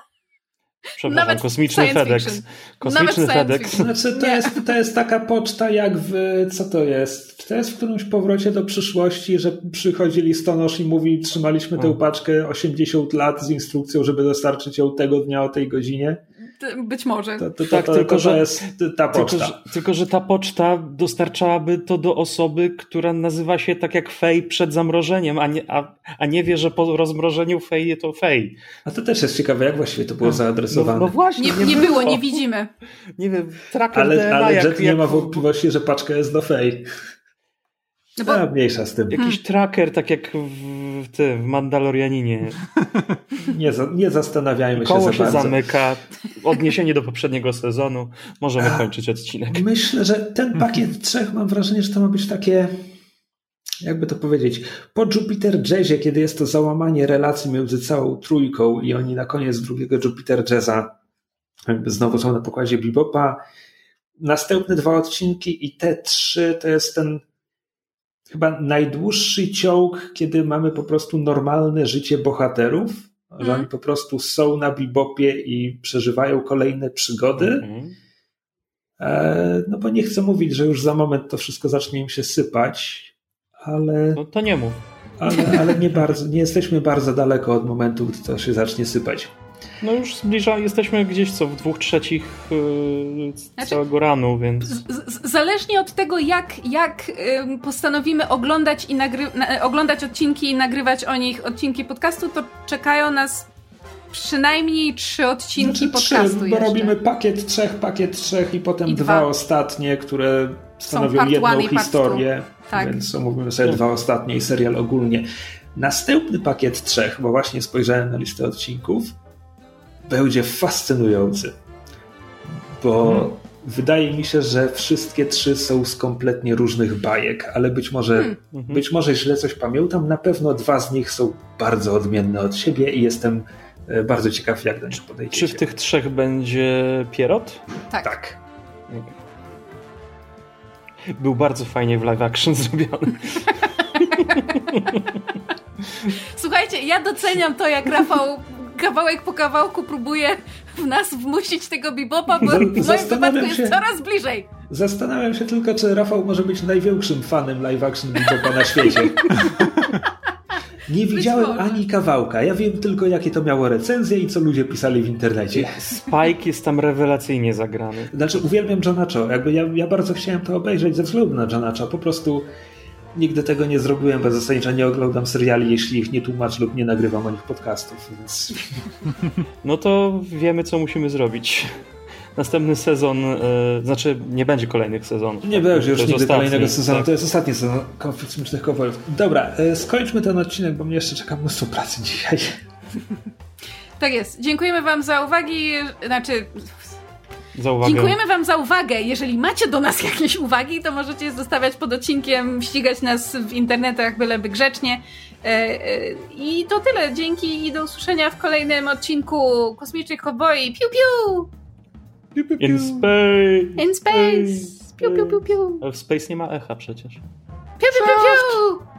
Nawet kosmiczny FedEx. Kosmiczny FedEx. Znaczy, to, jest, to jest taka poczta jak w, co to jest? Czy to jest w którymś powrocie do przyszłości, że przychodzi listonosz i mówi, trzymaliśmy tę paczkę 80 lat z instrukcją, żeby dostarczyć ją tego dnia o tej godzinie? Być może. To, to, to, tak, tylko, że, jest ta poczta. Tylko że, tylko, że ta poczta dostarczałaby to do osoby, która nazywa się tak jak Fej przed zamrożeniem, a nie, a, a nie wie, że po rozmrożeniu Fej to Fej. A to też jest ciekawe, jak właściwie to było no, zaadresowane. No, no właśnie. Nie, nie, nie było, nie widzimy. Nie wiem, tracker Ale, DNA, ale Jet jak, nie ma wątpliwości, że paczka jest do Fej. No bo... A, mniejsza z tym. Jakiś hmm. tracker, tak jak w, tym, w Mandalorianinie. nie, za, nie zastanawiajmy Koło się za się zamyka. Odniesienie do poprzedniego sezonu. Możemy A, kończyć odcinek. Myślę, że ten pakiet trzech, mam wrażenie, że to ma być takie jakby to powiedzieć, po Jupiter Jazzie, kiedy jest to załamanie relacji między całą trójką i oni na koniec drugiego Jupiter Jazza znowu są na pokładzie Bebopa, następne dwa odcinki i te trzy to jest ten chyba najdłuższy ciąg, kiedy mamy po prostu normalne życie bohaterów, mm. że oni mhm. po prostu są na bibopie i przeżywają kolejne przygody. Mm. No bo nie chcę mówić, że już za moment to wszystko zacznie im się sypać, ale. No to nie mów. Ale, ale nie bardzo, nie jesteśmy bardzo daleko od momentu, gdy to się zacznie sypać. No już zbliża, jesteśmy gdzieś co w dwóch trzecich yy, znaczy, całego ranu, więc. Z, z, zależnie od tego, jak, jak yy, postanowimy oglądać, i nagry, na, oglądać odcinki i nagrywać o nich odcinki podcastu, to czekają nas przynajmniej trzy odcinki znaczy, podcastu. Trzy, bo robimy pakiet trzech, pakiet trzech i potem I dwa. dwa ostatnie, które stanowią jedną historię. Tak. Więc omówimy sobie dwa ostatnie i serial ogólnie. Następny pakiet trzech, bo właśnie spojrzałem na listę odcinków, będzie fascynujący. Bo hmm. wydaje mi się, że wszystkie trzy są z kompletnie różnych bajek, ale być może, hmm. Mhm. być może źle coś pamiętam. Na pewno dwa z nich są bardzo odmienne od siebie i jestem e, bardzo ciekaw, jak do nich podejdziecie. Czy w tych trzech będzie Pierrot? Tak. tak. Był bardzo fajnie w live action zrobiony. Słuchajcie, ja doceniam to, jak Rafał kawałek po kawałku próbuje w nas wmusić tego bibopa, bo w moim wypadku jest coraz bliżej. Zastanawiam się tylko, czy Rafał może być największym fanem live action bibopa na świecie. Nie widziałem ani kawałka. Ja wiem tylko, jakie to miało recenzje i co ludzie pisali w internecie. Spike jest tam rewelacyjnie zagrany. Znaczy, uwielbiam Johna Cho. Jakby ja, ja bardzo chciałem to obejrzeć ze względu na Johna Cho. Po prostu nigdy tego nie zrobiłem, bo zasadniczo nie oglądam seriali, jeśli ich nie tłumaczę lub nie nagrywam o nich podcastów, więc... No to wiemy, co musimy zrobić. Następny sezon, yy, znaczy nie będzie kolejnych sezonów. Nie będzie już nigdy ostatni, kolejnego sezonu, tak. to jest ostatni sezon kosmicznych kowalów. Dobra, yy, skończmy ten odcinek, bo mnie jeszcze czeka mnóstwo pracy dzisiaj. Tak jest. Dziękujemy Wam za uwagi, znaczy za uwagę. Dziękujemy Wam za uwagę. Jeżeli macie do nas jakieś uwagi, to możecie zostawiać pod odcinkiem, ścigać nas w internetach, byleby grzecznie. E, e, I to tyle. Dzięki i do usłyszenia w kolejnym odcinku Kosmicznych Kowboi. Piu, piu! Piu, piu, piu. In space! In space! Piu, piu, piu, piu. W space nie ma echa przecież. Piu, piu, piu, piu!